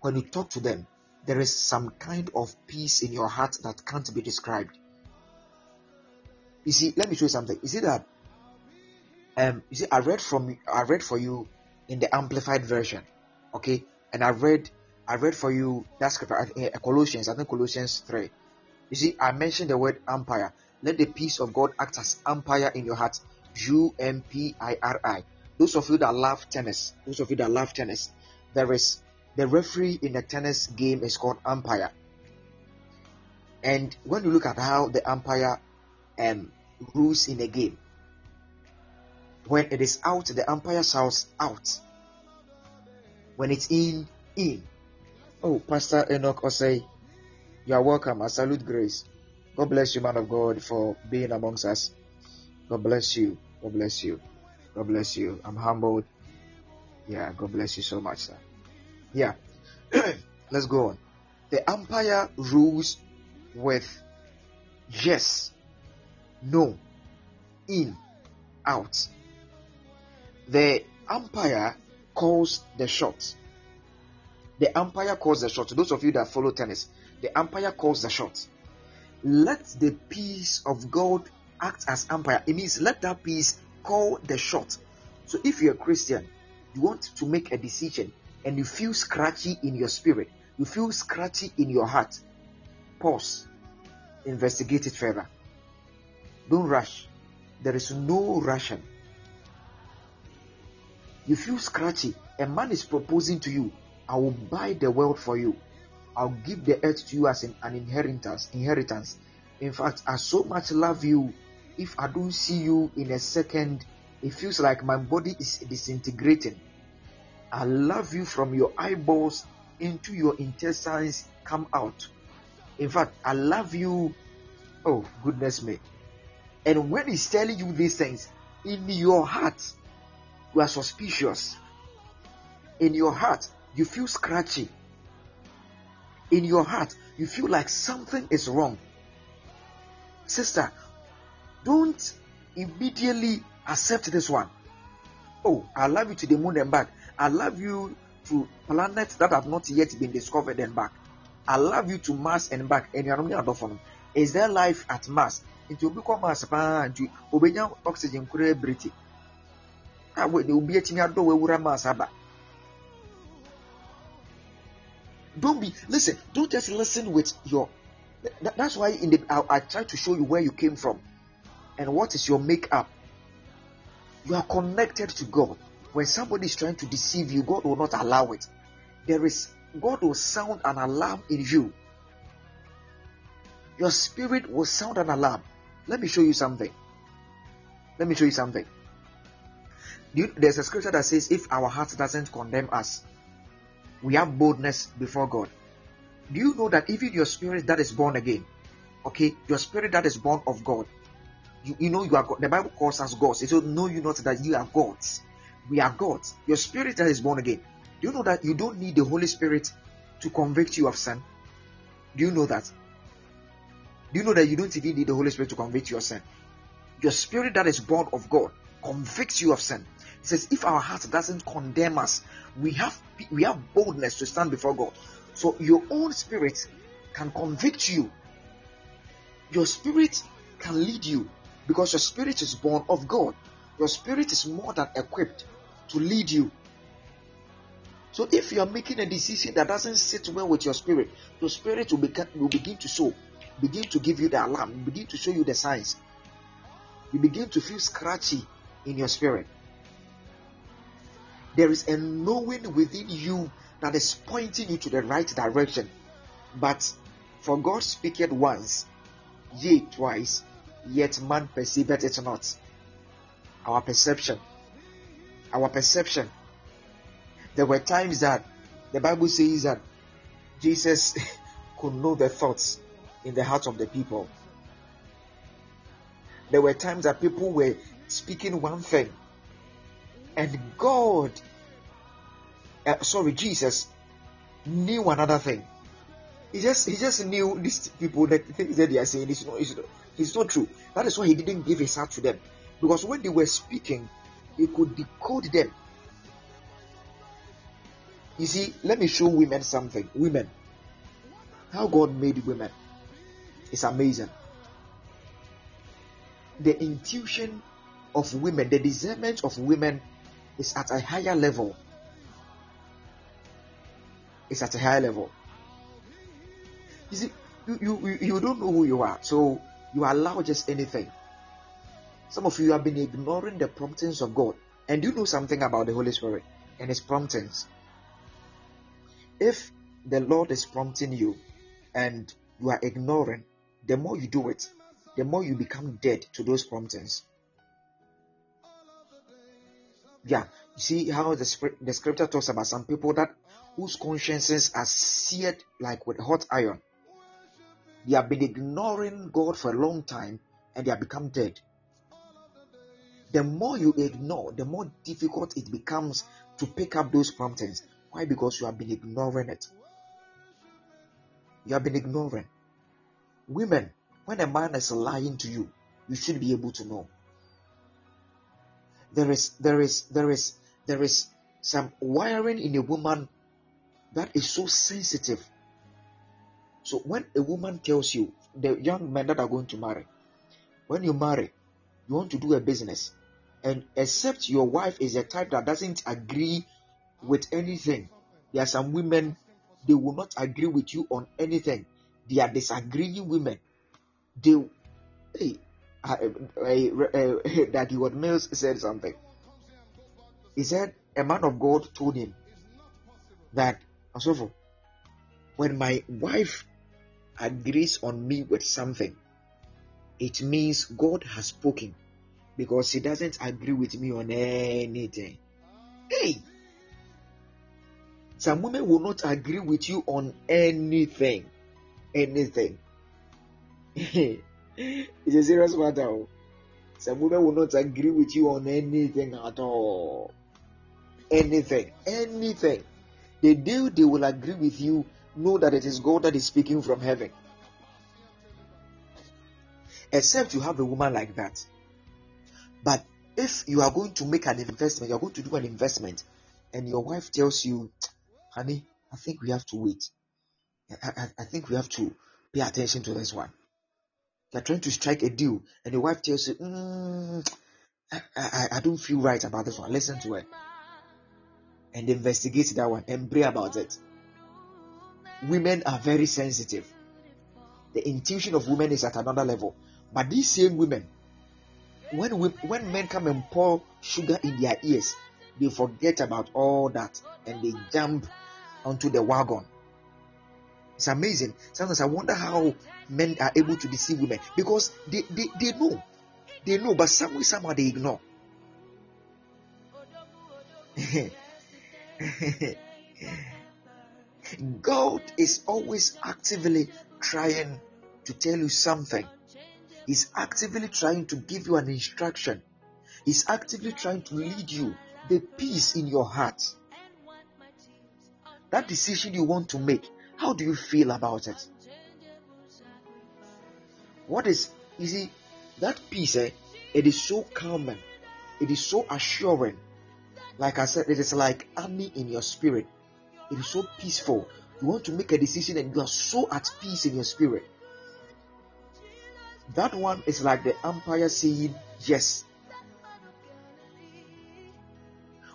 when you talk to them, there is some kind of peace in your heart that can't be described. You see, let me show you something. You see that um you see I read from I read for you in the amplified version. Okay? And I read I read for you that scripture uh, Colossians, I think Colossians 3. You see, I mentioned the word umpire. Let the peace of God act as umpire in your heart. U M P I R I. Those of you that love tennis, those of you that love tennis, there is the referee in the tennis game is called umpire. And when you look at how the umpire um, rules in a game, when it is out, the umpire shouts out. When it's in, in. Oh, Pastor Enoch Osei, you are welcome. I salute grace. God bless you, man of God, for being amongst us. God bless you. God bless you. God bless you. I'm humbled. Yeah, God bless you so much, sir. Yeah. Let's go on. The umpire rules with yes, no, in, out. The umpire calls the shot. The umpire calls the shot. Those of you that follow tennis, the umpire calls the shot. Let the peace of God act as umpire. It means let that peace call the shot. So if you're a Christian, you want to make a decision and you feel scratchy in your spirit, you feel scratchy in your heart, pause, investigate it further. Don't rush. There is no rushing. You feel scratchy. A man is proposing to you, I will buy the world for you. I'll give the earth to you as an, an inheritance. Inheritance. In fact, I so much love you. If I don't see you in a second, it feels like my body is disintegrating. I love you from your eyeballs into your intestines come out. In fact, I love you. Oh, goodness me. And when he's telling you these things, in your heart, you are suspicious. In your heart, you feel scratchy. In your heart, you feel like something is wrong. Sister, don't immediately accept this one. Oh, I love you to the moon and back. I love you to planets that have not yet been discovered and back. I love you to Mars and back. And you're not Is there life at Mars? Nti obi kɔ Mars nti obenya oxygen kura ah, ebiriti. A wo de obi etimi adɔ wura Mars ah, aba. Don't be listen. Don't just listen with your. That, that's why in the I, I try to show you where you came from, and what is your makeup. You are connected to God. When somebody is trying to deceive you, God will not allow it. There is God will sound an alarm in you. Your spirit will sound an alarm. Let me show you something. Let me show you something. There's a scripture that says, If our heart doesn't condemn us, we have boldness before God. Do you know that even your spirit that is born again, okay, your spirit that is born of God, you, you know you are God. The Bible calls us gods. It says, Know you not that you are gods. We are gods. Your spirit that is born again. Do you know that you don't need the Holy Spirit to convict you of sin? Do you know that? Do you know that you don't even need the Holy Spirit to convict you of sin? Your spirit that is born of God convicts you of sin. It says, if our heart doesn't condemn us, we have we have boldness to stand before God. So your own spirit can convict you. Your spirit can lead you because your spirit is born of God. Your spirit is more than equipped to lead you. So if you are making a decision that doesn't sit well with your spirit, your spirit will, begin, will begin to show, begin to give you the alarm, begin to show you the signs. You begin to feel scratchy in your spirit. There is a knowing within you that is pointing you to the right direction. But for God speaketh once, yea twice, yet man perceiveth it not. Our perception our perception. There were times that the Bible says that Jesus could know the thoughts in the heart of the people. There were times that people were speaking one thing, and God, uh, sorry, Jesus, knew another thing. He just he just knew these people that things that they are saying is not, is not, it's not true. That is why he didn't give his heart to them. Because when they were speaking, he could decode them. You see, let me show women something. Women, how God made women is amazing. The intuition of women, the discernment of women is at a higher level. It's at a higher level. You see, you, you, you don't know who you are, so you allow just anything. Some of you have been ignoring the promptings of God. And you know something about the Holy Spirit and His promptings. If the Lord is prompting you and you are ignoring, the more you do it, the more you become dead to those promptings. Yeah, you see how the, the scripture talks about some people that whose consciences are seared like with hot iron. They have been ignoring God for a long time and they have become dead the more you ignore, the more difficult it becomes to pick up those promptings. Why? Because you have been ignoring it. You have been ignoring. Women, when a man is lying to you, you should be able to know. There is, there is, there is, there is some wiring in a woman that is so sensitive. So when a woman tells you, the young men that are going to marry, when you marry, you want to do a business, and except your wife is a type that doesn't agree with anything, there are some women they will not agree with you on anything. They are disagreeing women. They, hey, uh, uh, uh, Daddy What Mills said something. He said a man of God told him that also when my wife agrees on me with something, it means God has spoken because she doesn't agree with me on anything. Hey, some women will not agree with you on anything. Anything. it's a serious matter. Oh. Some women will not agree with you on anything at all. Anything, anything. The day they will agree with you, know that it is God that is speaking from heaven. Except you have a woman like that. But if you are going to make an investment, you are going to do an investment, and your wife tells you, honey, I think we have to wait. I, I, I think we have to pay attention to this one. You're trying to strike a deal, and your wife tells you, mm, I, I, I don't feel right about this one. Listen to it. And investigate that one and pray about it. Women are very sensitive. The intuition of women is at another level. But these same women, when we, when men come and pour sugar in their ears, they forget about all that and they jump onto the wagon. It's amazing. Sometimes I wonder how men are able to deceive women because they, they, they know. They know, but some way, somehow they ignore. God is always actively trying to tell you something. He's actively trying to give you an instruction. He's actively trying to lead you the peace in your heart. That decision you want to make, how do you feel about it? What is, you see, that peace, eh, it is so calming, it is so assuring. Like I said, it is like army in your spirit. It is so peaceful. You want to make a decision and you are so at peace in your spirit. That one is like the umpire saying yes.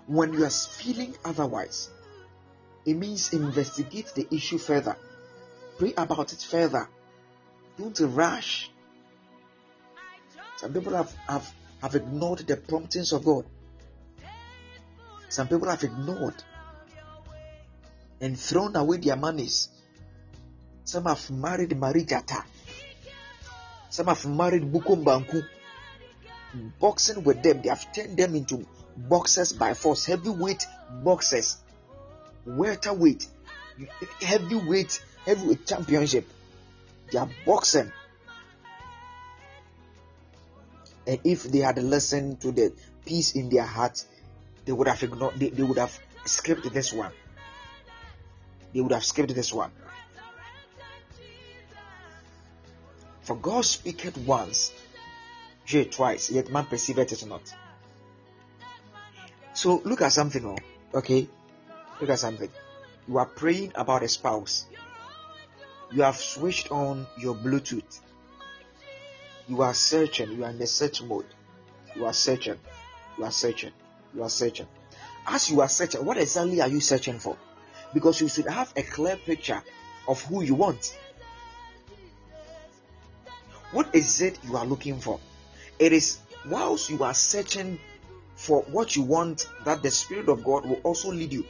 When you are feeling otherwise, it means investigate the issue further. Pray about it further. Don't rush. Some people have, have, have ignored the promptings of God. Some people have ignored and thrown away their monies. Some have married Marijata. Some have married Bukumbanku. Boxing with them, they have turned them into boxers by force, heavyweight boxers, welterweight, heavyweight, heavyweight championship. They are boxing. And if they had listened to the peace in their heart, they would have ignored, they, they would have skipped this one. They would have skipped this one. For God speaketh once, yea, twice, yet man perceiveth it not. So look at something, oh, okay? Look at something. You are praying about a spouse. You have switched on your Bluetooth. You are searching. You are in the search mode. You are searching. You are searching. You are searching. As you are searching, what exactly are you searching for? Because you should have a clear picture of who you want. What is it you are looking for? It is whilst you are searching for what you want that the Spirit of God will also lead you.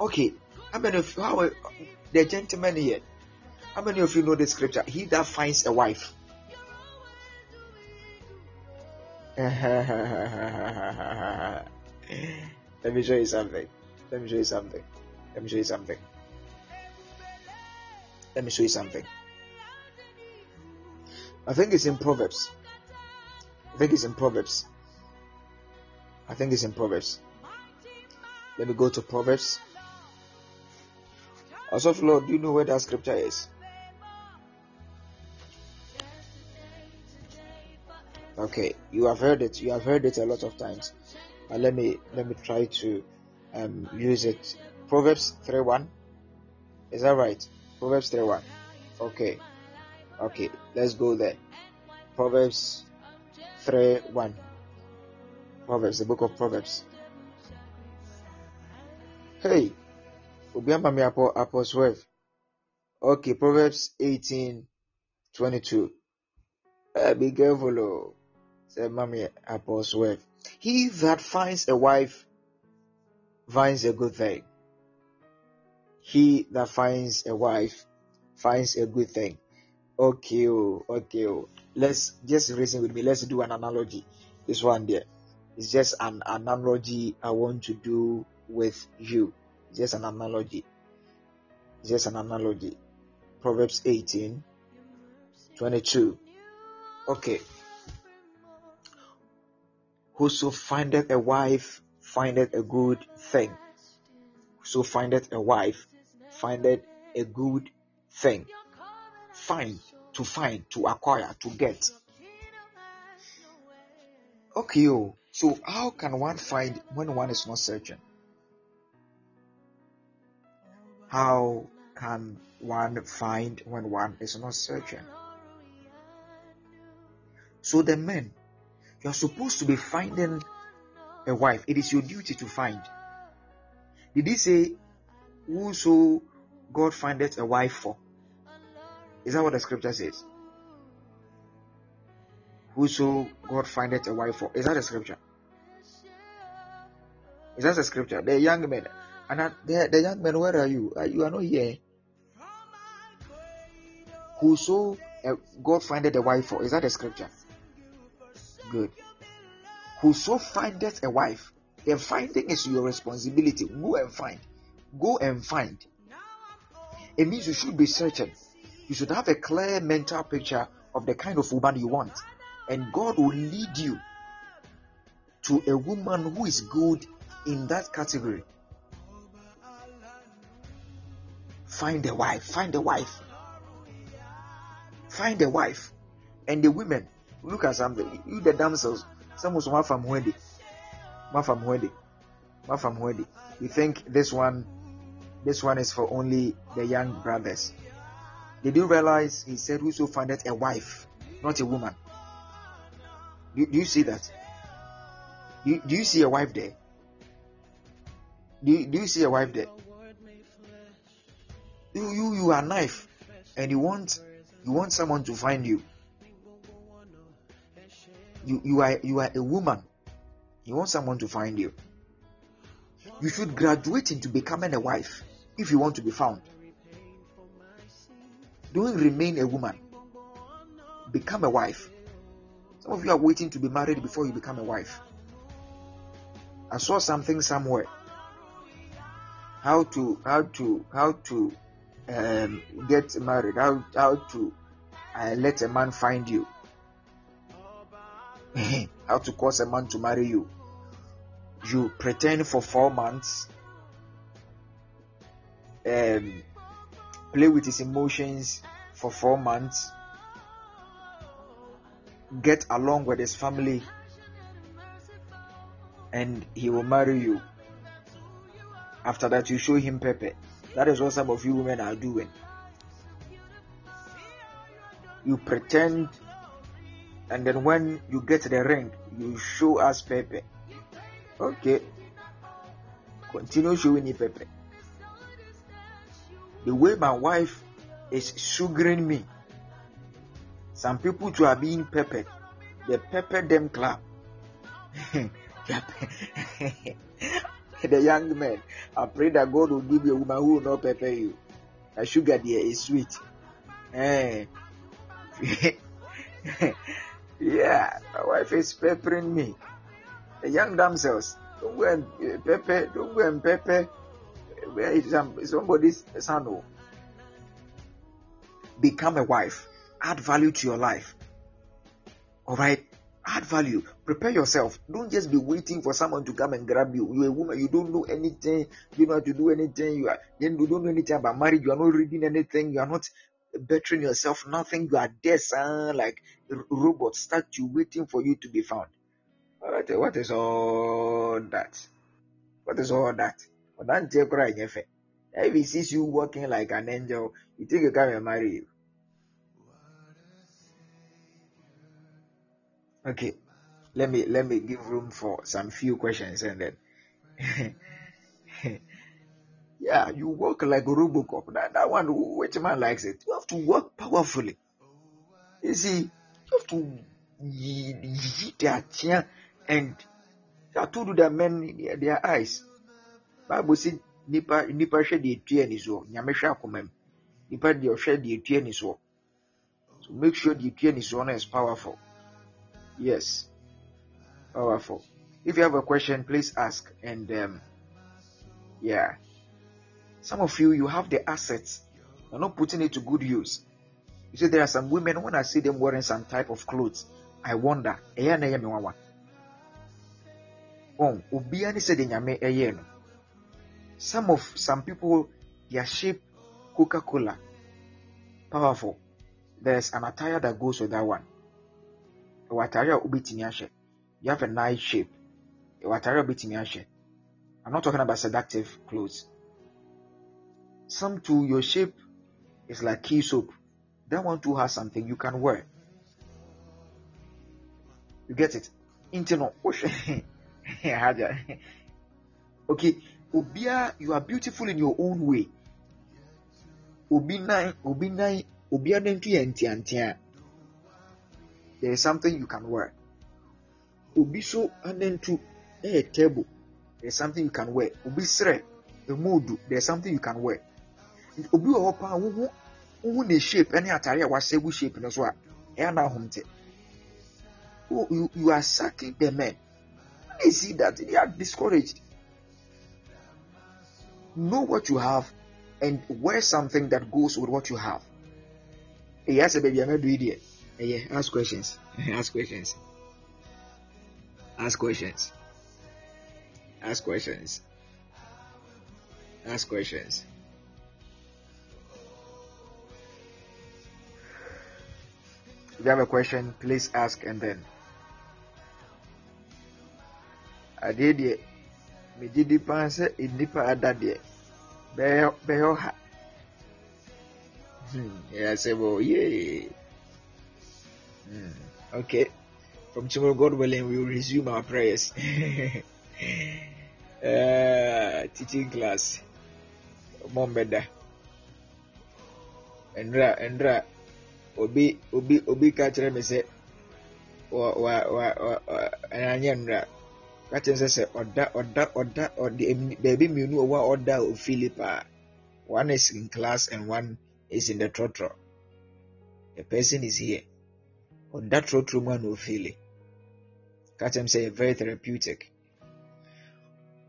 Okay, how many of you, how the gentleman here? How many of you know the scripture? He that finds a wife. Let me show you something. Let me show you something. Let me show you something. Let me show you something. I think it's in Proverbs. I think it's in Proverbs. I think it's in Proverbs. Let me go to Proverbs. Also, Lord, do you know where that scripture is? Okay, you have heard it. You have heard it a lot of times. But let me let me try to um, use it. Proverbs three one. Is that right? Proverbs three one. Okay. Okay, let's go there. Proverbs 3 1. Proverbs, the book of Proverbs. Hey, Ubiamba mi apo, apo 12. Okay, Proverbs 18 22. Uh, be careful, oh. Say, Mommy, Apo 12. He that finds a wife finds a good thing. He that finds a wife finds a good thing. Okay, oh, okay. Oh. Let's just reason with me. Let's do an analogy. This one there. It's just an analogy I want to do with you. It's just an analogy. It's just an analogy. Proverbs 18 22. Okay. Whoso findeth a wife findeth a good thing. So findeth a wife findeth a good thing. Find, to find, to acquire, to get. Okay, oh, so how can one find when one is not searching? How can one find when one is not searching? So the men, you are supposed to be finding a wife. It is your duty to find. Did he say, Whoso God findeth a wife for? Is that what the scripture says? Whoso God findeth a wife for. Is that the scripture? Is that the scripture? The young men. And the, the young men, where are you? Uh, you are not here. Whoso uh, God findeth a wife for. Is that the scripture? Good. Whoso findeth a wife. The finding is your responsibility. Go and find. Go and find. It means you should be searching. You should have a clear mental picture of the kind of woman you want. And God will lead you to a woman who is good in that category. Find a wife. Find a wife. Find a wife. And the women, look at something. You, the damsels, some of them from Wendy. From Wendy. From Wendy. You think this one, this one is for only the young brothers. Did you realize he said, Whoso findeth a wife, not a woman? Do, do you see that? Do, do you see a wife there? Do you, do you see a wife there? You, you you are knife and you want you want someone to find you. You you are you are a woman. You want someone to find you. You should graduate into becoming a wife if you want to be found. Don't remain a woman. Become a wife. Some of you are waiting to be married before you become a wife. I saw something somewhere. How to how to how to um, get married, how how to uh, let a man find you, how to cause a man to marry you. You pretend for four months, um, play with his emotions for four months, get along with his family, and he will marry you. After that, you show him Pepe. That is what some of you women are doing. You pretend, and then when you get the ring, you show us Pepe. Okay. Continue showing me Pepe. The way my wife is sugaring me. Some people too are being peppered. They pepper them clap. the young men. I pray that God will give you a woman who will not pepper you. A sugar there is sweet. Eh. yeah, my wife is peppering me. The young damsels, don't go and pepper, don't go and pepper some, somebody's son. Become a wife. Add value to your life. Alright? add value. Prepare yourself. Don't just be waiting for someone to come and grab you. You're a woman. You don't know anything. You know how to do anything. You are you don't know anything about marriage. You are not reading anything. You are not bettering yourself. Nothing. You are there son, like robot statue waiting for you to be found. What, what is all that? What is all that if he sees you walking like an angel you think he can marry you Okay, let me let me give room for some few questions and then. yeah, you work like a Robocop. That, that one, which man likes it? You have to work powerfully. You see, you have to hit their chin and I told you that men their eyes. Bible said nipa nipa hwɛ deɛ etua ni soɔ nyame hwɛ akoma mu nipa deɛ ɔhwɛ deɛ etua soɔ so make sure deɛ etua ni soɔ no is powerful. Yes. Powerful. If you have a question, please ask. And um, yeah, some of you, you have the assets. You're not putting it to good use. You see, there are some women, when I see them wearing some type of clothes, I wonder, wɔn obiara ne sɛ de nyame ɛyɛ no some of some people their shape coca cola powerful. There's an attire that goes with that one. Ɛwɔ atare a wobɛtumi ahyɛ you have a nice shape. Ɛwɔ atare a wobɛtumi ahyɛ i'm not talking about seductive clothes. Some too your shape is like key soap. That one too has something you can wear. You get it? No. Okay obia you are beautiful in your own way. Obi nan obi nan obi anantu yɛ nteantea there is something you can wear. Obi so anantu ɛyɛ table. There is something you can wear. Obi srɛ emudu there is something you can wear. Obi wɔ hɔ paa wohu wohu ne shape ɛne atare a wahyɛ gu shape no so a ɛyɛ ahom te. You, you are sucking the men they see that they are discouraged know what you have and wear something that goes with what you have. Yes baby i'm not doing it. Yeah ask questions. Ask questions. Ask questions. Ask questions. Ask questions. If you have a question please ask and then. I did deɛ megye di paa sɛ nnipa ada deɛ bɛyɛ ɔha yɛsɛ bɔ yee hmm. okay from tomorrow god willing we will resume our prayers uh, teaching class mom bɛda ndra ndra obi obi obi ka kyerɛ me sɛ wa wa wa ɛnyɛ ndra ka kyerɛ sɛ sɛ ɔda ɔda ɔda ɔde baabi mmienu ɔwɔ a ɔda a ofili paa one is in class and one is in the trotro the person is here. Ɔda trotro mu a na ofili ka kyerɛ sɛ very therapeutic.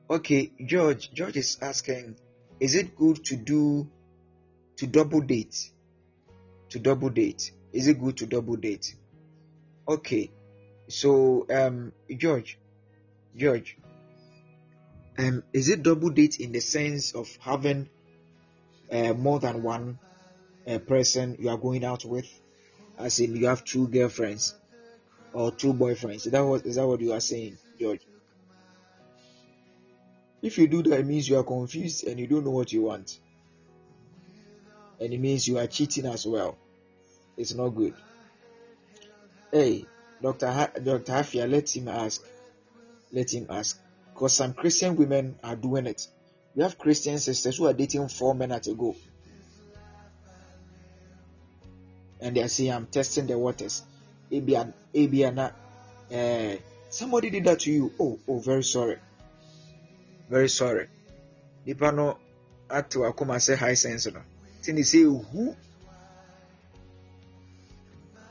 Okay george george is asking is it good to do to double date? To double date. Is it good to double date? Okay so um george George, um, is it double date in the sense of having uh, more than one uh, person you are going out with, as in you have two girlfriends or two boyfriends? Is that what is that what you are saying, George? If you do that, it means you are confused and you don't know what you want, and it means you are cheating as well. It's not good. Hey, Doctor ha- Doctor Hafia, let him ask let him ask. Because some Christian women are doing it. We have Christian sisters who are dating four men at a go. And they are saying, I'm testing the waters. Uh, somebody did that to you. Oh, oh, very sorry. Very sorry. Nipa no atu akoma say high sense no. Tini say who?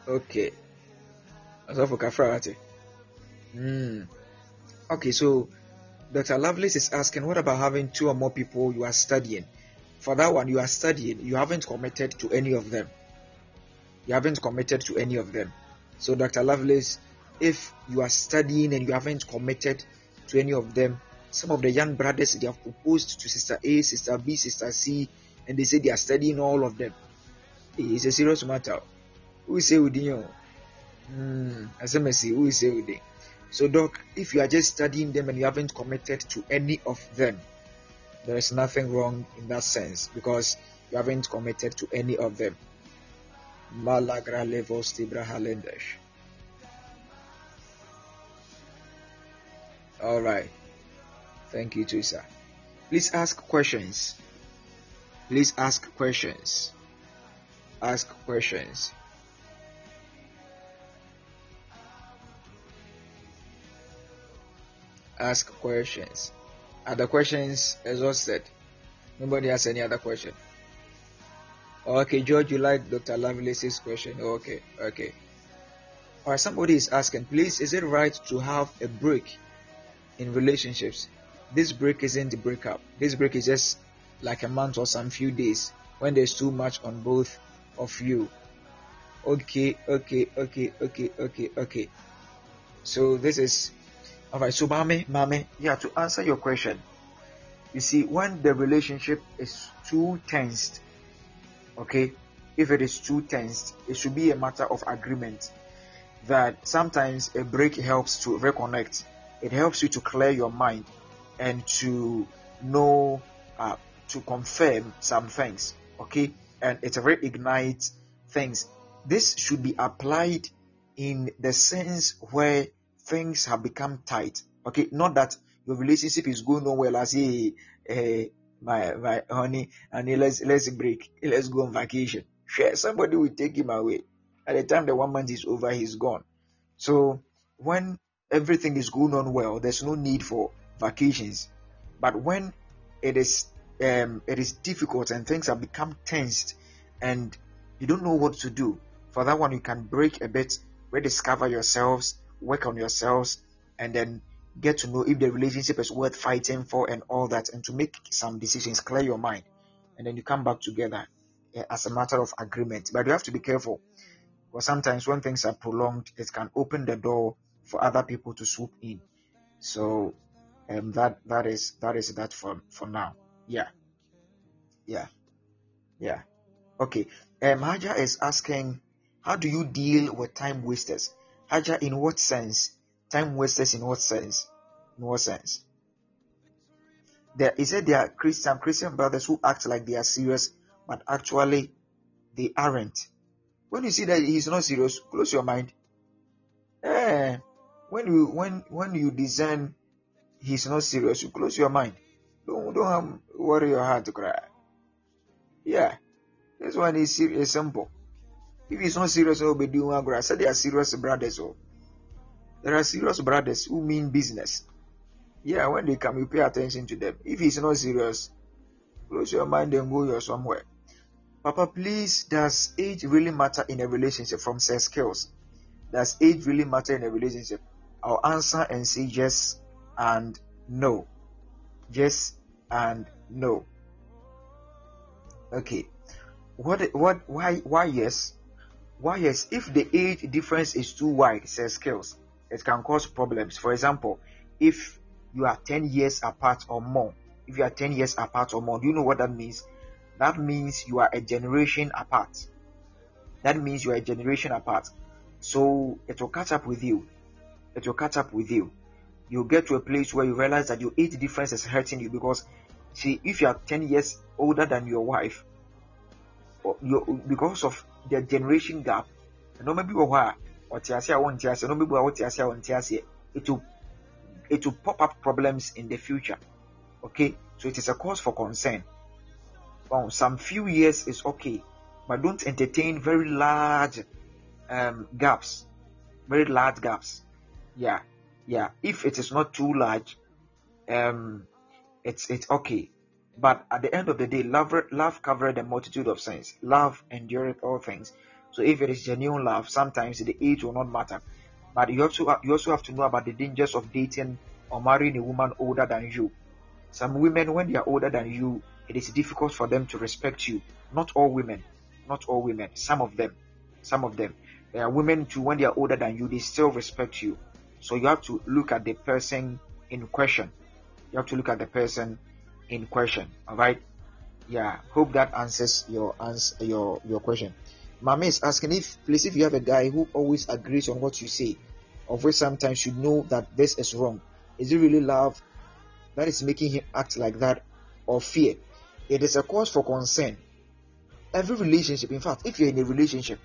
Okay. Asafo kafra. Hmm. Okay, so Dr. Lovelace is asking, what about having two or more people you are studying? For that one, you are studying, you haven't committed to any of them. You haven't committed to any of them. So, Dr. Lovelace, if you are studying and you haven't committed to any of them, some of the young brothers they have proposed to Sister A, Sister B, Sister C, and they say they are studying all of them. It's a serious matter. Who is say with you? Hmm, who is say with you? So, Doc, if you are just studying them and you haven't committed to any of them, there is nothing wrong in that sense because you haven't committed to any of them. Malagra levos tibrahalendesh. All right. Thank you, Teresa. Please ask questions. Please ask questions. Ask questions. Ask questions. Other questions exhausted? Nobody has any other question? Okay, George, you like Dr. Lovelace's question? Okay, okay. Alright, somebody is asking, please, is it right to have a break in relationships? This break isn't the breakup. This break is just like a month or some few days when there's too much on both of you. Okay, okay, okay, okay, okay, okay. So this is All right, so mommy, mommy, yeah, to answer your question, you see, when the relationship is too tensed, okay, if it is too tensed, it should be a matter of agreement that sometimes a break helps to reconnect. It helps you to clear your mind and to know, uh, to confirm some things, okay, and it's a very ignite things. This should be applied in the sense where things have become tight. Okay, not that your relationship is going on well as hey, hey my my honey, and let's let's break, let's go on vacation. Sure, somebody will take him away. At the time the one month is over, he's gone. So when everything is going on well, there's no need for vacations. But when it is um, it is difficult and things have become tensed, and you don't know what to do, for that one you can break a bit, rediscover yourselves, work on yourselves, and then get to know if the relationship is worth fighting for and all that, and to make some decisions, clear your mind, and then you come back together uh, as a matter of agreement. But you have to be careful because sometimes when things are prolonged, it can open the door for other people to swoop in. So um, that that is that is that for for now. Yeah, yeah, yeah. Okay. Um, Haja is asking, how do you deal with time wasters? Haja, in what sense? Time wasters in what sense? In what sense? There is it there are Christian Christian brothers who act like they are serious, but actually they aren't. When you see that he's not serious, close your mind. Eh, when you when when you discern he's not serious, you close your mind. Don't don't worry your heart to cry. Yeah, this one is, simple. If he's not serious, he'll be doing one I said they are serious brothers. Oh, there are serious brothers who mean business. Yeah, when they come, you pay attention to them. If he's not serious, close your mind and go your somewhere. Papa, please, does age really matter in a relationship from sex Skills? Does age really matter in a relationship? I'll answer and say yes and no. Yes and no. Okay. What what why why yes? Why yes? If the age difference is too wide, says skills, it can cause problems. For example, if you are 10 years apart or more, if you are 10 years apart or more, do you know what that means? That means you are a generation apart. That means you are a generation apart. So it will catch up with you. It will catch up with you. You'll get to a place where you realize that your age difference is hurting you because, see, if you are 10 years older than your wife, because of the generation gap, no maybe or it will it will pop up problems in the future. Okay, so it is a cause for concern. Well, some few years is okay, but don't entertain very large um, gaps. Very large gaps. Yeah, yeah. If it is not too large, um, it's it's okay. But at the end of the day, love love covered a multitude of sins. Love endureth all things. So if it is genuine love, sometimes the age will not matter. But you also you also have to know about the dangers of dating or marrying a woman older than you. Some women, when they are older than you, it is difficult for them to respect you. Not all women, not all women, some of them, some of them. There are women too, when they are older than you, they still respect you. So you have to look at the person in question. You have to look at the person in question. All right. Yeah. Hope that answers your answer your your question. Mama is asking if please if you have a guy who always agrees on what you say, of which sometimes you know that this is wrong. Is it really love that is making him act like that or fear? It is a cause for concern. Every relationship, in fact, if you're in a relationship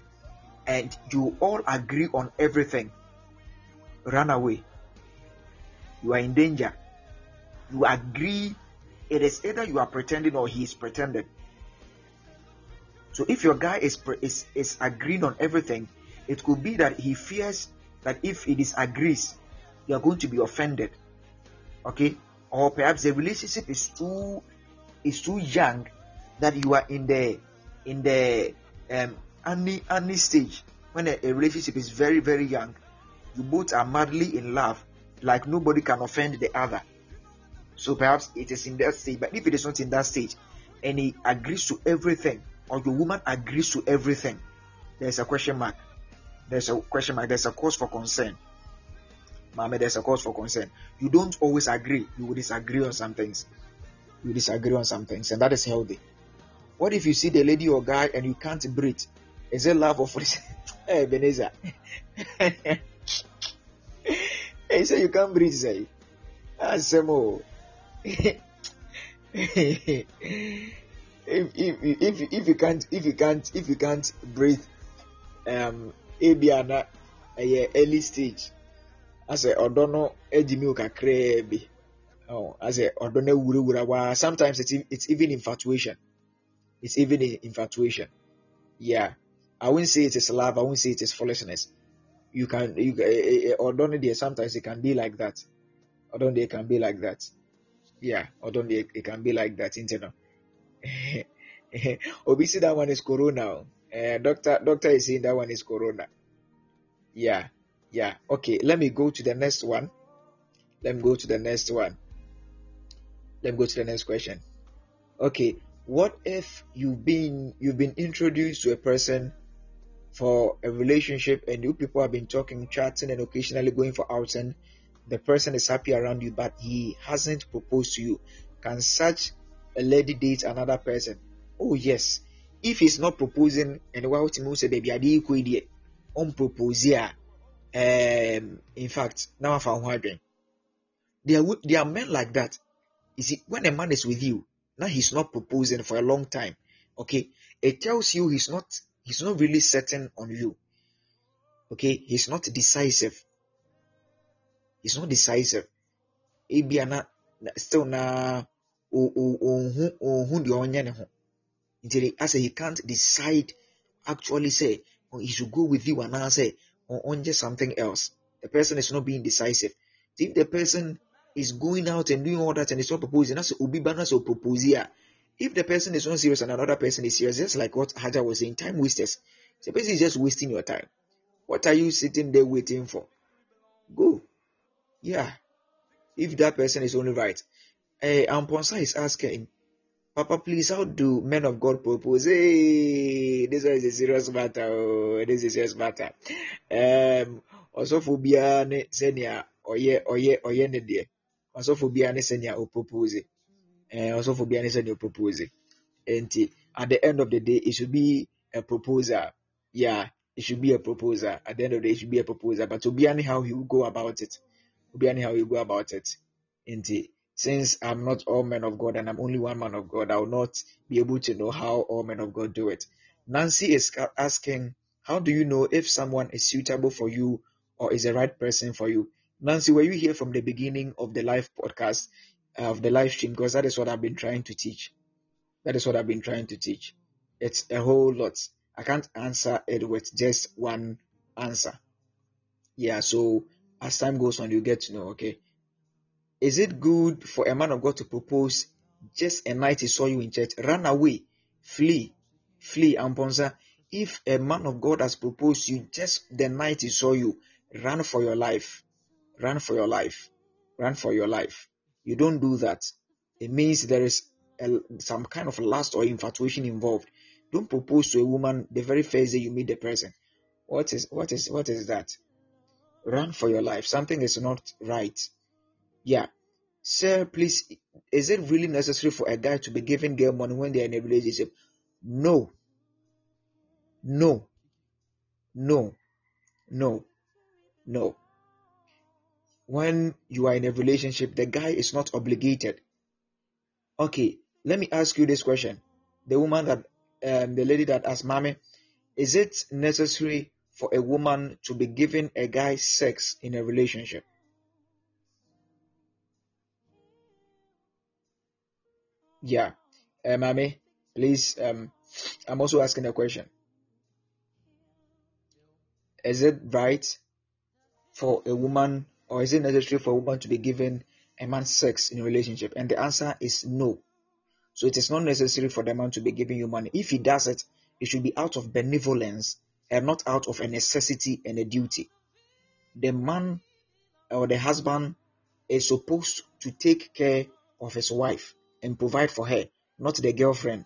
and you all agree on everything, run away. You are in danger. You agree. It is either you are pretending or he is pretending. So if your guy is is is agreeing on everything, it could be that he fears that if he disagrees, you are going to be offended. Okay, or perhaps the relationship is too is too young that you are in the in the um any any stage when a, a relationship is very very young you both are madly in love like nobody can offend the other so perhaps it is in that stage but if it is not in that stage and he agrees to everything or the woman agrees to everything there's a question mark there's a question mark there's a cause for concern Mama, there's a cause for concern. You don't always agree. You will disagree on some things. You disagree on some things, and that is healthy. What if you see the lady or guy and you can't breathe? Is it love or for Hey, Beneza. hey, say you can't breathe, say. Ah, Asemo. If, if, if, if you can't if you can't if you can't breathe um ebi ana ɛyɛ early stage asɛ ɔdɔ no edi mi kakraa bi oh asɛ ɔdɔ no wurawura waa sometimes it's it's even infatuation. It's even infatuation. Yeah. I won't say it is love I won't say it is foolishness. You can you ɔdɔ no deɛ sometimes it can be like that. Ɔdɔ no can be like that yeah ɔdɔ no it can be like that no. Obviously, that one is corona. Uh, doctor, doctor is saying that one is corona. Yeah, yeah. Okay, let me go to the next one. Let me go to the next one. Let me go to the next question. Okay, what if you've been you've been introduced to a person for a relationship and you people have been talking, chatting, and occasionally going for outing? The person is happy around you, but he hasn't proposed to you. Can such a lady date another person? Oh yes. If he's not proposing and why would say baby adi equate on propose um in fact now I found wondering. There are there are men like that. You see, when a man is with you, now he's not proposing for a long time. Okay, it tells you he's not he's not really certain on you. Okay, he's not decisive. He's not decisive. Ebiana still na ohun deɛ ɔnyɛ ne ho nti asɛ he can't decide actually say oh, he should go with you and anaasɛ ɔnyɛ something else. The person is not being decisive. If the person is going out and doing all that and is not proposing that's obi ba na sɛ propose a if the person is not serious and another person is serious just like what Haja was saying time wasters. The person is just wasting your time. What are you sitting there waiting for? Go yeah. If that person is only right. Uh, Amponsa is asking, Papa, please, how do men of God propose? Hey, this one is a serious matter. Oh, this is a serious matter. Um, ọsọfọ biara ne sẹnea ọyẹ ọyẹ ọyẹ ne deɛ ọsọfọ biara ne sẹnea o propose. Ɛɛ ọsọfọ biara ne sẹnea o propose. Nti at the end of the day it should be a proposal. Yeah it should be a proposal. At the end of the day it should be a proposal. But obiara ne how he will go about it obiara ne how he go about it nti since I'm not all men of God and I'm only one man of God, I will not be able to know how all men of God do it. Nancy is asking, How do you know if someone is suitable for you or is the right person for you? Nancy, were you here from the beginning of the live podcast, uh, of the live stream? Because that is what I've been trying to teach. That is what I've been trying to teach. It's a whole lot. I can't answer it with just one answer. Yeah, so as time goes on, you get to know, okay? Is it good for a man of God to propose just a night he saw you in church? Run away, flee, flee, Amponsa. If a man of God has proposed you just the night he saw you, run for your life. Run for your life. Run for your life. You don't do that. It means there is a, some kind of lust or infatuation involved. Don't propose to a woman the very first day you meet the person. What is what is what is that? Run for your life. Something is not right. Yeah. Sir, please, is it really necessary for a guy to be giving girl money when they're in a relationship? No. No. No. No. No. When you are in a relationship, the guy is not obligated. Okay, let me ask you this question. The woman that, um, the lady that asked, Mommy, is it necessary for a woman to be giving a guy sex in a relationship? Yeah. Uh, Mami, please, um, I'm also asking a question. Is it right for a woman or is it necessary for a woman to be given a man sex in a relationship? And the answer is no. So it is not necessary for the man to be giving you money. If he does it, it should be out of benevolence and not out of a necessity and a duty. The man or the husband is supposed to take care of his wife and provide for her, not the girlfriend.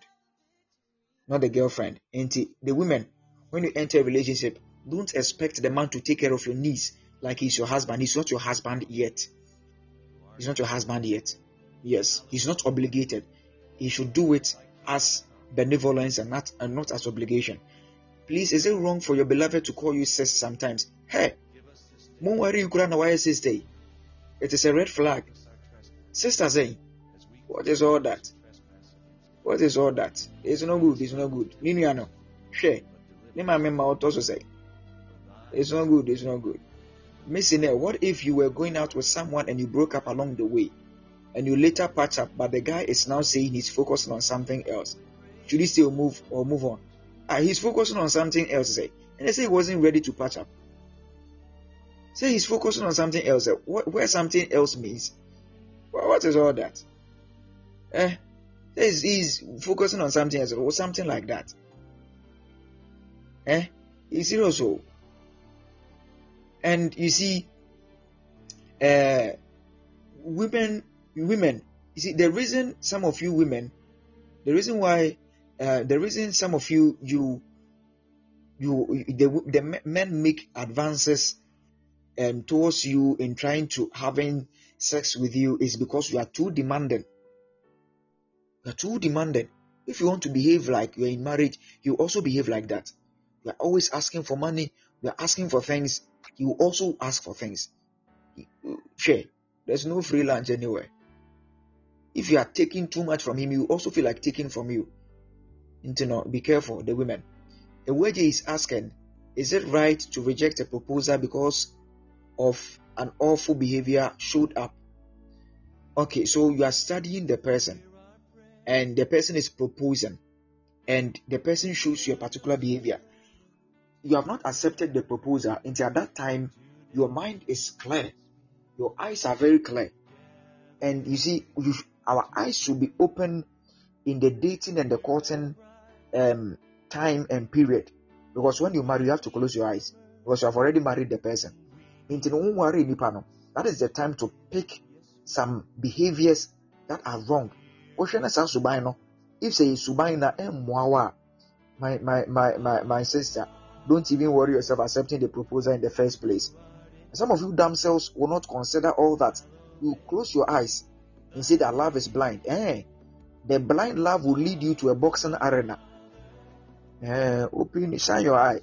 Not the girlfriend. And the women, when you enter a relationship, don't expect the man to take care of your needs like he's your husband. He's not your husband yet. He's not your husband yet. Yes, he's not obligated. He should do it as benevolence and not and not as obligation. Please, is it wrong for your beloved to call you sis sometimes? Hey, worry you couldn't sister. It is a red flag. Sister say, what is all that? What is all that? It's no good, it's no good. Niniano, share. Nima also say, it's not good, it's not good. Missing it, what if you were going out with someone and you broke up along the way and you later patch up, but the guy is now saying he's focusing on something else? Should he still move or move on? Uh, he's focusing on something else, say, and they say he wasn't ready to patch up. Say he's focusing on something else. What, where something else means? what is all that? Eh? He's, he's focusing on something else or something like that. Eh? He's serious. So. And you see, uh, women, women, you see, the reason some of you women, the reason why, uh, the reason some of you, you, you, the, the men make advances um, towards you in trying to having sex with you is because you are too demanding. You are too demanding. If you want to behave like you're in marriage, you also behave like that. You are always asking for money. You are asking for things. You also ask for things. Share. There's no free lunch anywhere. If you are taking too much from him, you also feel like taking from you. Know, be careful, the women. The wager is asking, is it right to reject a proposal because of an awful behavior showed up? Okay, so you are studying the person and the person is proposing and the person shows you a particular behavior you have not accepted the proposal until at that time your mind is clear your eyes are very clear and you see you, our eyes should be open in the dating and the courting um, time and period because when you marry you have to close your eyes because you have already married the person that is the time to pick some behaviors that are wrong if say suban na my my my my sister don't even worry yourself accepting the proposal in the first place. Some of you damn will not consider all that. You close your eyes and say that love is blind. Eh, the blind love will lead you to a boxing arena. Eh, open, shine your eye.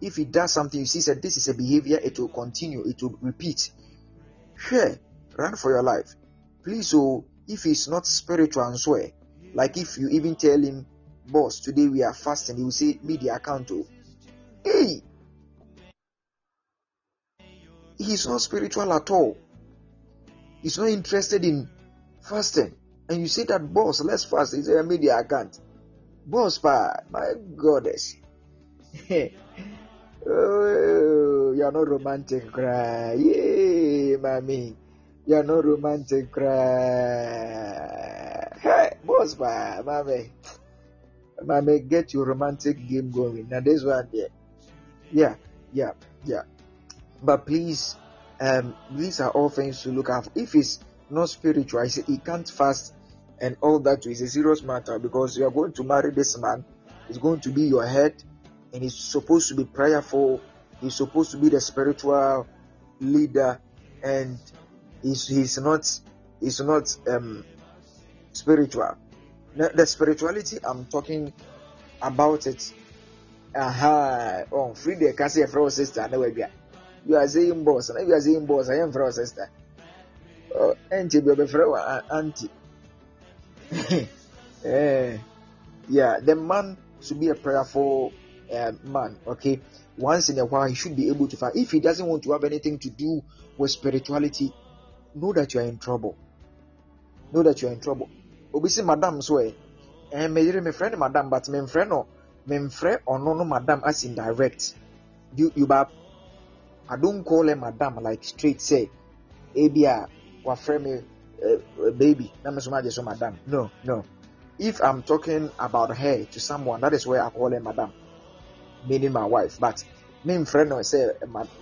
If he does something, you see that this is a behavior, it will continue, it will repeat. Share, run for your life. Please, oh, if he's not spiritual and swear, like if you even tell him, boss, today we are fasting, he will say, media account. Oh. Hey! He's not spiritual at all. He's not interested in fasting. And you say that, boss, let's fast. He said, media account. Boss, pa, my goddess. oh, you're not romantic, cry. Yay, mommy. You're not romantic, cry. Hey, boss, pa, mommy. Mommy, get your romantic game going. Now, this one there yeah yeah yeah but please um these are all things to look at if it's not spiritual i say he can't fast and all that is a serious matter because you are going to marry this man. He's going to be your head and he's supposed to be prayerful. He's supposed to be the spiritual leader and he's, he's not he's not um spiritual. The spirituality i'm talking about it aha oh free the kasi efra o sister wadua you are saying boss na you are saying boss i am o sister. Oh enti be fra wa auntie eh yeah the man should be a prayerful uh, man okay? Once in a while he should be able to find if he doesn't want to have anything to do with spirituality know that you are in trouble. Know that you are in trouble. Obi si madam so eh eh me yere friend madam but me friend no memfrɛ ɔno no madam as in direct. You you ba i don't call her madam like straight say ebi a wafrɛ me uh, baby. Na me so ma so madam. No no. If i'm talking about her to someone that is where i call her madam. Meaning my wife. But memfrɛ no sɛ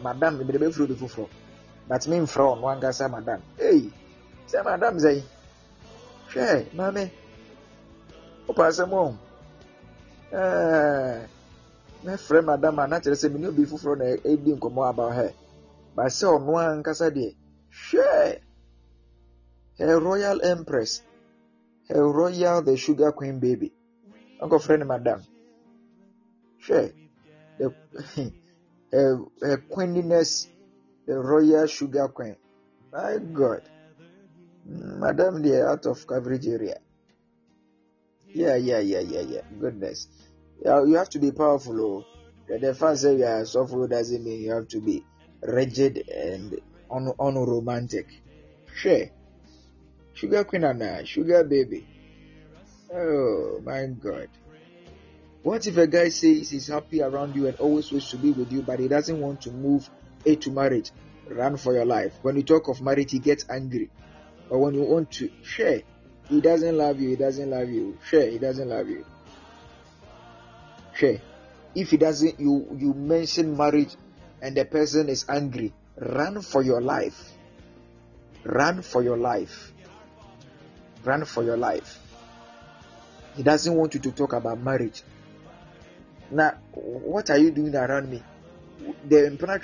madam ebile bɛ furo bi foforɔ but memfrɛ ɔno ankasa madam. Hey sɛ madam sɛ hwɛ maame wopɛ asɛm ɔn mɛfrɛ madam a na kyerɛ sɛ mene obi foforɔ na ɛdi nkɔmmɔ about her. But sɛ ɔno ankasa deɛ hwɛ her royal empress her royal the sugar queen baby. Ɔnkɔfrɛ no madam. Hwɛ the her, her queenliness, the royal sugar queen. My god. Madam deɛ out of coverage area. Yeah yeah yeah yeah yeah. Goodness. Yeah, you have to be powerful oh. The fact that you are doesn't mean you have to be rigid and un- unromantic. Sure. Sugar queen and uh, sugar baby. Oh my god. What if a guy says he's happy around you and always wants to be with you, but he doesn't want to move A to marriage? Run for your life. When you talk of marriage, he gets angry. But when you want to share, he doesn't love you, he doesn't love you. Share, he doesn't love you. Share if he doesn't you you mention marriage and the person is angry run for your life run for your life run for your life he doesn't want you to talk about marriage now what are you doing around me the mpena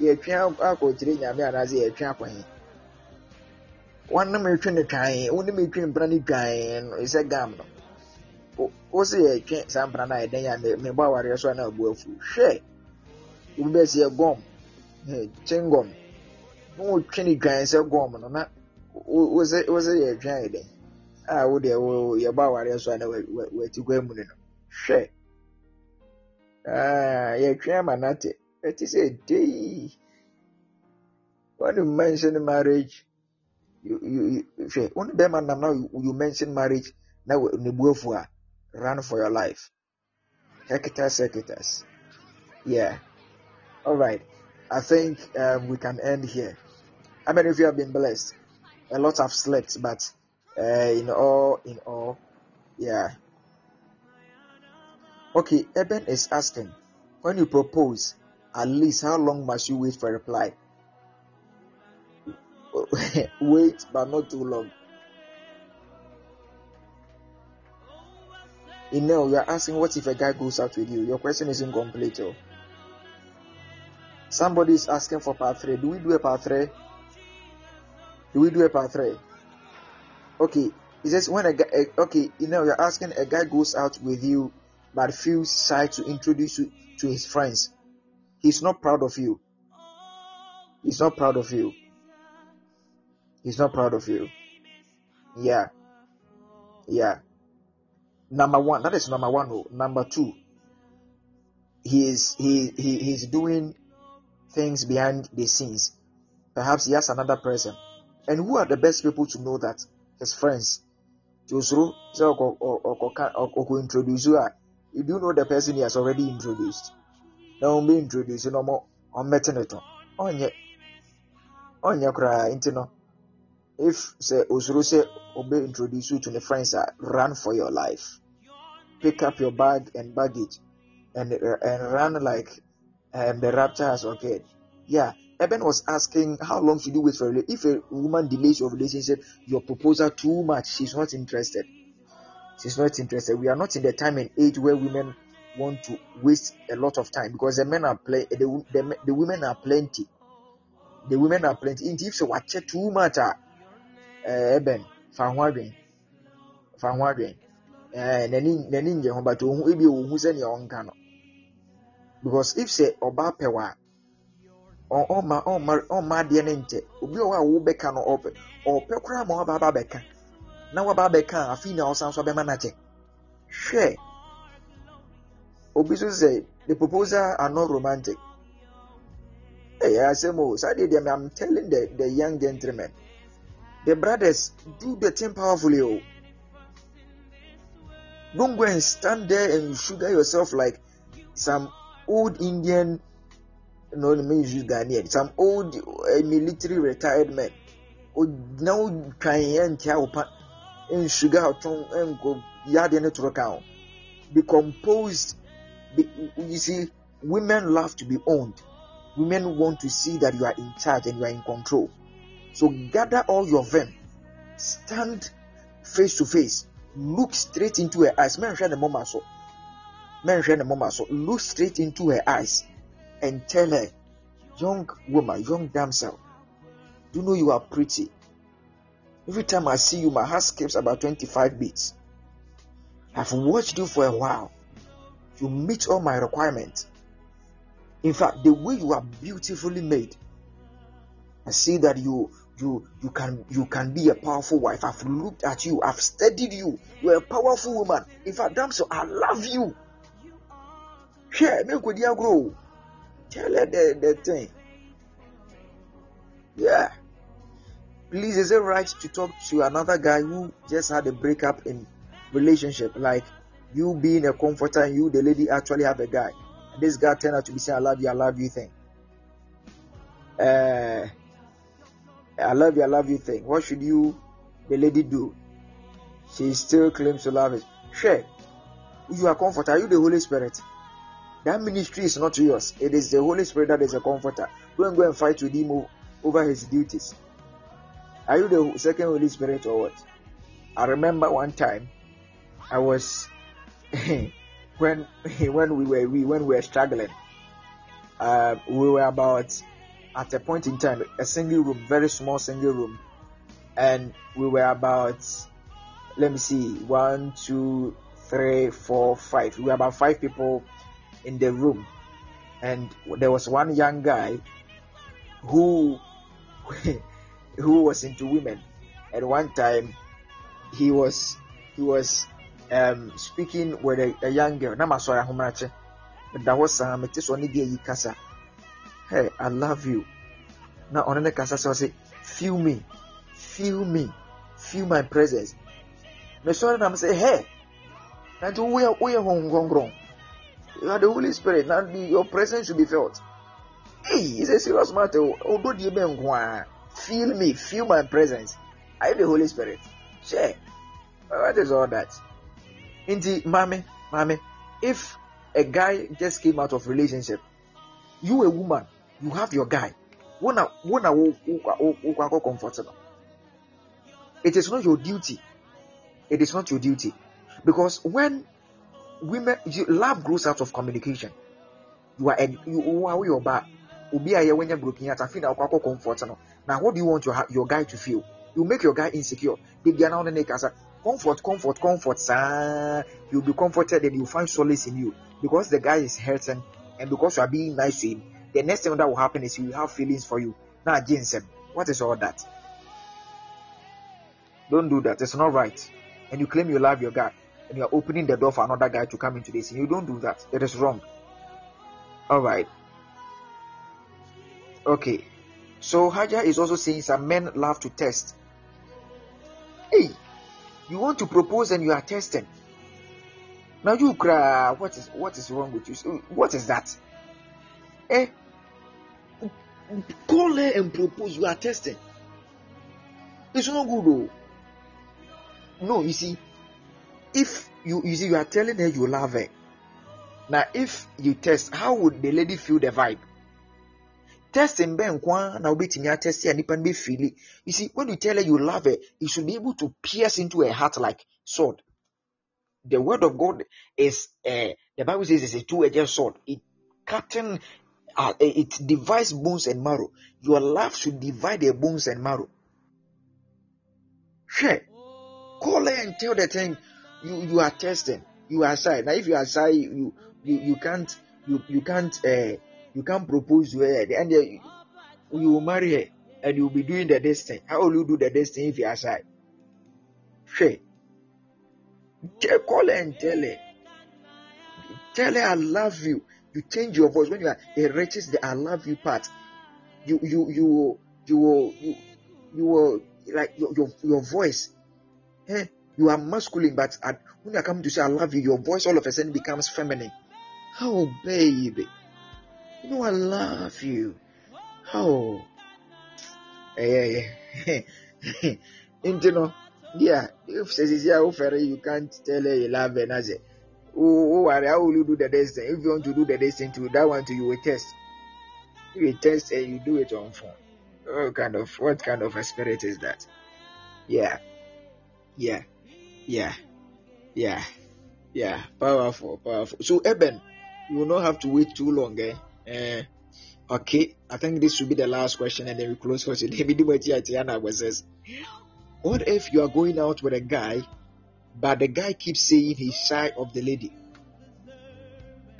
yɛtwe akɔkyerɛ nyame anaasɛ yɛtwe akɔhe wɔnam etwe ne twan wɔnam etwe mpena ne twan ɛsɛ gam no wo sɛ yɛtwe saa mpena no a ɛdɛn a mebɔ awareɛ so a na abu afu hwɛ obi bɛsi yɛ gɔm kyengɔm na wotwe ne dwan sɛ gɔm no na wo sɛ yɛtwe a wo deɛ awareɛ so a na no hwɛ yɛtwe ama sɛ when mention marriage you you hwɛ wo bɛrima nam na you mention marriage na ne afu a run for your life. Hectares, hectares. Yeah. All right. I think um, we can end here. How many of you have been blessed? A lot have slept, but uh, in all, in all, yeah. Okay, Eben is asking, when you propose, at least how long must you wait for a reply? wait, but not too long. You know, you are asking what if a guy goes out with you? Your question is incomplete. Oh. Somebody is asking for part three. Do we do a part three? Do we do a part three? Okay. It says when a guy, eh, okay, you know, you're asking a guy goes out with you, but feels shy to introduce you to his friends. He's not proud of you. He's not proud of you. He's not proud of you. Yeah. Yeah. Number one, that is number one. Oh. Number two, he is he, he he's doing things behind the scenes. Perhaps he has another person. And who are the best people to know that? His friends. Josro, so introduce you. You do know the person he has already introduced. Now be introduced no more on meteneto. Onye onye kra intino. If say Osoro say obey introduce you to the friends, run for your life pick up your bag and baggage and and run like um, the rapture has occurred. Yeah, Eben was asking how long should you wait for a if a woman delays your relationship, your proposal too much, she's not interested. She's not interested. We are not in the time and age where women want to waste a lot of time because the men are play the, the, the women are plenty. The women are plenty. In If so watch too much, uh, Eben, fan fan n'ani n'ani nyɛ ho but ohun ebi sɛnea ɔnka no because if sɛ ɔbaa pɛ wa ɔma ɔma ɔma adeɛ ne nkyɛ. Obi a ɔwɔ a wɔbɛka no ɔpɛ ɔpɛ koraa ma ɔba aba bɛka. Na waba abɛka a afi na ɔsan so abɛma n'akyɛ hwɛ obi so sɛ the proposal are not romantic. Ɛyɛ asɛm o. Saa deɛ deɛ i'm telling the the young gentlemen the brothers do the thing powerfully o. Don't go and stand there and sugar yourself like some old Indian, no, let me use Ghanaian, some old uh, military retired men. Trying and tell and sugar and go yard and to account. Be composed. Be, you see, women love to be owned. Women want to see that you are in charge and you are in control. So gather all your vim, stand face to face look straight into her eyes menhwɛ ne moma so menhwɛ ne moma so look straight into her eyes and tell her, young woman, young damsel, do you know you are pretty? Every time I see you, my heart skips about 25 beats. I've watched you for a while. You meet all my requirements. In fact, the way you are beautifully made, I see that you you you can you can be a powerful wife. I've looked at you, I've studied you. You're a powerful woman. In fact, damsel, I love you. Share, make grow. Tell her the, the thing. Yeah. Please, is it right to talk to another guy who just had a breakup in relationship? Like you being a comforter and you, the lady, actually have a guy. And this guy turned out to be saying, I love you, I love you thing. Uh, I love you, I love you thing. What should you, the lady, do? She still claims to love it. Sure. You are comforter. Are you the Holy Spirit? That ministry is not yours. It is the Holy Spirit that is a comforter. Don't go and fight with him over his duties. Are you the second Holy Spirit or what? I remember one time I was when when we were we when we were struggling. Uh, we were about at a point in time a single room, very small single room, and we were about let me see one, two, three, four, five. We were about five people in the room, and there was one young guy who who was into women. At one time, he was he was um, speaking with a, a young girl. Na masɔre ahomakye. Da hɔ saa mete so ɔne deɛ yi kasa. Hey, I love you. Na ɔne ne kasa sɛ say, feel me, feel me, feel my presence. Mesɔre na m sɛ hey, woyɛ woyɛ honhom kronkron. You are the Holy Spirit. Now your presence should be felt. Hey, it's a serious matter. Feel me, feel my presence. I the Holy Spirit. Share. What is all that? Indeed, mommy, mommy, if a guy just came out of relationship, you a woman, you have your guy. Wanna wanna comfortable. It is not your duty. It is not your duty. Because when women love grows out of communication. You are you are your back. Obi a when you're broken at feel na comfort no. Now what do you want your your guy to feel? You make your guy insecure. Be now the neck as comfort, comfort, comfort. Sir. You'll be comforted and you'll find solace in you because the guy is hurting and because you are being nice to him. The next thing that will happen is he will have feelings for you. Now, James, what is all that? Don't do that. It's not right. And you claim you love your guy and you are opening the door for another guy to come into this. You don't do that. That is wrong. All right. Okay. So Hajar is also saying some men love to test. Hey, you want to propose and you are testing. Now you cry. What is what is wrong with you? What is that? Eh? Call her and propose. You are testing. It's not good though. No, you see, if you you see you are telling her you love her. Now if you test how would the lady feel the vibe? Testing bɛn nko na wobɛtumi atest a nipa no bɛfili you see when you tell her you love her you should be able to pierce into her heart like sword. The word of god is uh, the bible says it's a two-edged sword. It cutting uh, it divides bones and marrow. Your love should divide the bones and marrow. Sure. Call her and tell the thing you you are testing. You are shy. Now if you are shy you you, you can't you you can't uh, you can't propose to her and you, you will marry her and you will be doing the destiny. How will you do the destiny if you are shy? Sure. Call her and tell her. Tell her i love you. You change your voice. When you are it reaches the i love you part you you you you will you, you will like your your, your voice eh? You are masculine, but at, when you come to say I love you, your voice all of a sudden becomes feminine. Oh, baby. You know I love you. Oh. Yeah, yeah. you know, yeah. If says yeah, oh, offer you can't tell her you love her. Naze. Oh, oh. How will you do the destiny? If you want to do the destiny to that one, to you will test. You will test and you do it on phone. What kind of what kind of a spirit is that? Yeah, yeah. Yeah, yeah, yeah. Powerful, powerful. So, Eben, you will not have to wait too long. Eh? Uh, okay, I think this will be the last question and then we close for today. What if you are going out with a guy, but the guy keeps saying he's shy of the lady?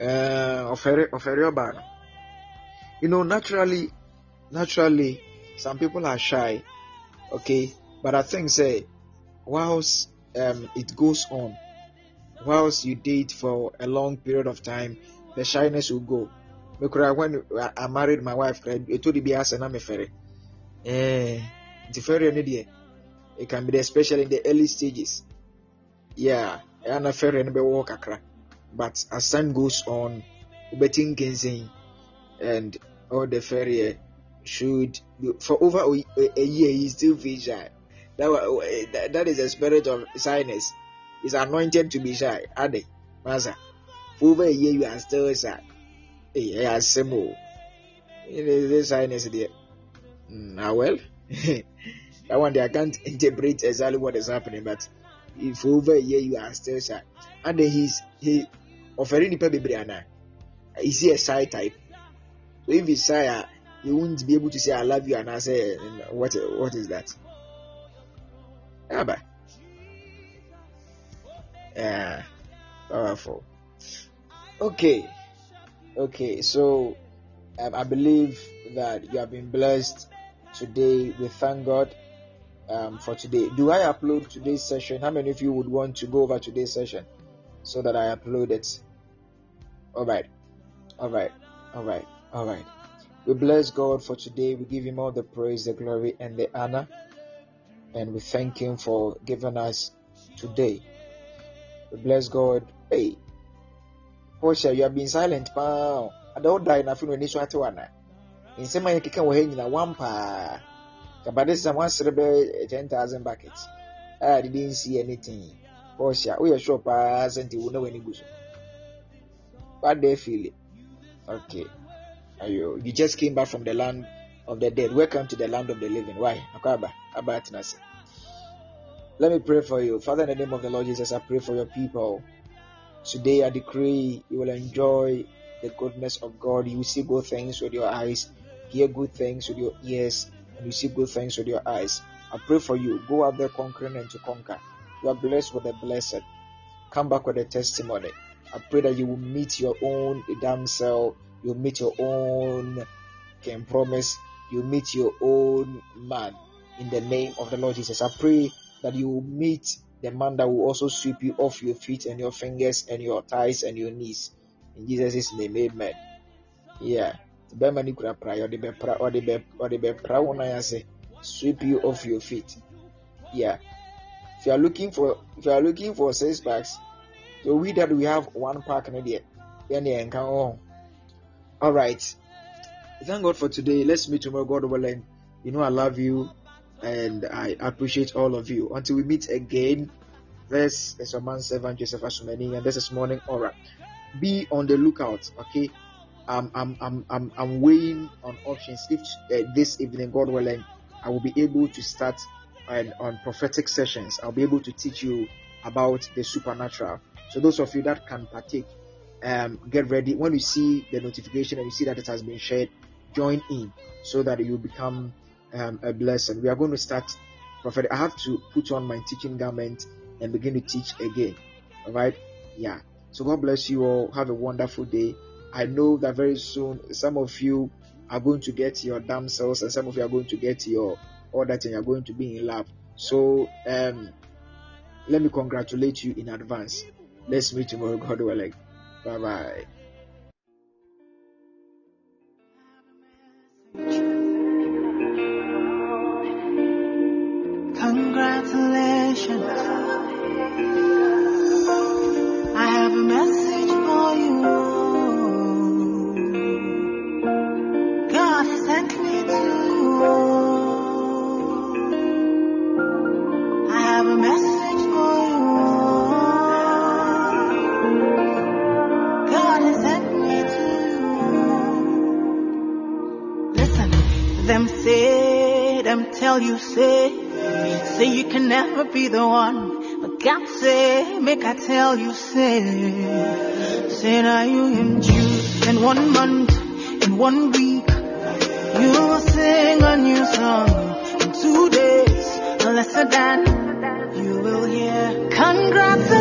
Uh, you know, naturally, naturally, some people are shy, okay, but I think say, whilst um, it goes on, whilst you date for a long period of time, the shyness will go. Because when I married my wife, it would be as ferry. Eh, the ferry it can be there, especially in the early stages. Yeah, and a ferry and walk But as time goes on, betting and all the ferry should for over a, year he's still feel shy. Eh, that, that is a spirit of shyness. He's anointed to be shy. Ade, Master. Over a year you are still shy. Hey, I simple. This shyness there. Now, ah, well, that one day I can't interpret exactly what is happening, but if over a year you are still shy, and then he's he offering the people, ah, is he a shy type? So if he's shy, ah, he won't be able to say I love you and I say what what is that? But yeah, powerful. Okay, okay. So um, I believe that you have been blessed today. We thank God um, for today. Do I upload today's session? How many of you would want to go over today's session so that I upload it? All right, all right, all right, all right. We bless God for today. We give Him all the praise, the glory, and the honor. And we thank Him for giving us today. We bless God. Hey, Portia, you have been silent. Paa. I don't die na funu ni so ate wana. Nsɛm a yɛkeka wɔ ha nyina one paa. Kabade sɛ wasere bɛ eh, ten thousand buckets. Ah, I didn't see anything. Portia, woyɛ sure paa sɛ nti wo na w'ani gu so. What you feel? Okay. You, you just came back from the land of the dead. Welcome to the land of the living. Why? Let me pray for you. Father, in the name of the Lord Jesus, I pray for your people. Today I decree you will enjoy the goodness of God. You will see good things with your eyes, hear good things with your ears, and you see good things with your eyes. I pray for you. Go out there conquering and to conquer. You are blessed with the blessed. Come back with a testimony. I pray that you will meet your own damsel you meet your own can promise you meet your own man in the name of the Lord Jesus. I pray that you will meet the man that will also sweep you off your feet and your fingers and your thighs and your knees. In Jesus' name, amen. Yeah. sweep you off your feet yeah if you are looking for if you are looking for six packs so we that we have one pack wɔn oh. all right. Thank God for today. Let's meet tomorrow, God willing. You know, I love you and I appreciate all of you. Until we meet again, this is your man servant Joseph Asumeni, and this is morning aura. Be on the lookout, okay? I'm I'm I'm I'm, I'm weighing on options. If uh, this evening, God willing, I will be able to start on, on prophetic sessions. I'll be able to teach you about the supernatural. So those of you that can partake, um, get ready. When you see the notification and you see that it has been shared, join in so that you become um, a blessing. We are going to start prophet. I have to put on my teaching garment and begin to teach again. All right. Yeah. So God bless you all. Have a wonderful day. I know that very soon some of you are going to get your damsels and some of you are going to get your all that and you're going to be in love. So um, let me congratulate you in advance. Let's meet tomorrow, God willing. Bye bye. Say, say you can never be the one. But God say, make I tell you, say, say now you in June in one month in one week, you will sing a new song. In two days, lesser than you will hear. Congratulations,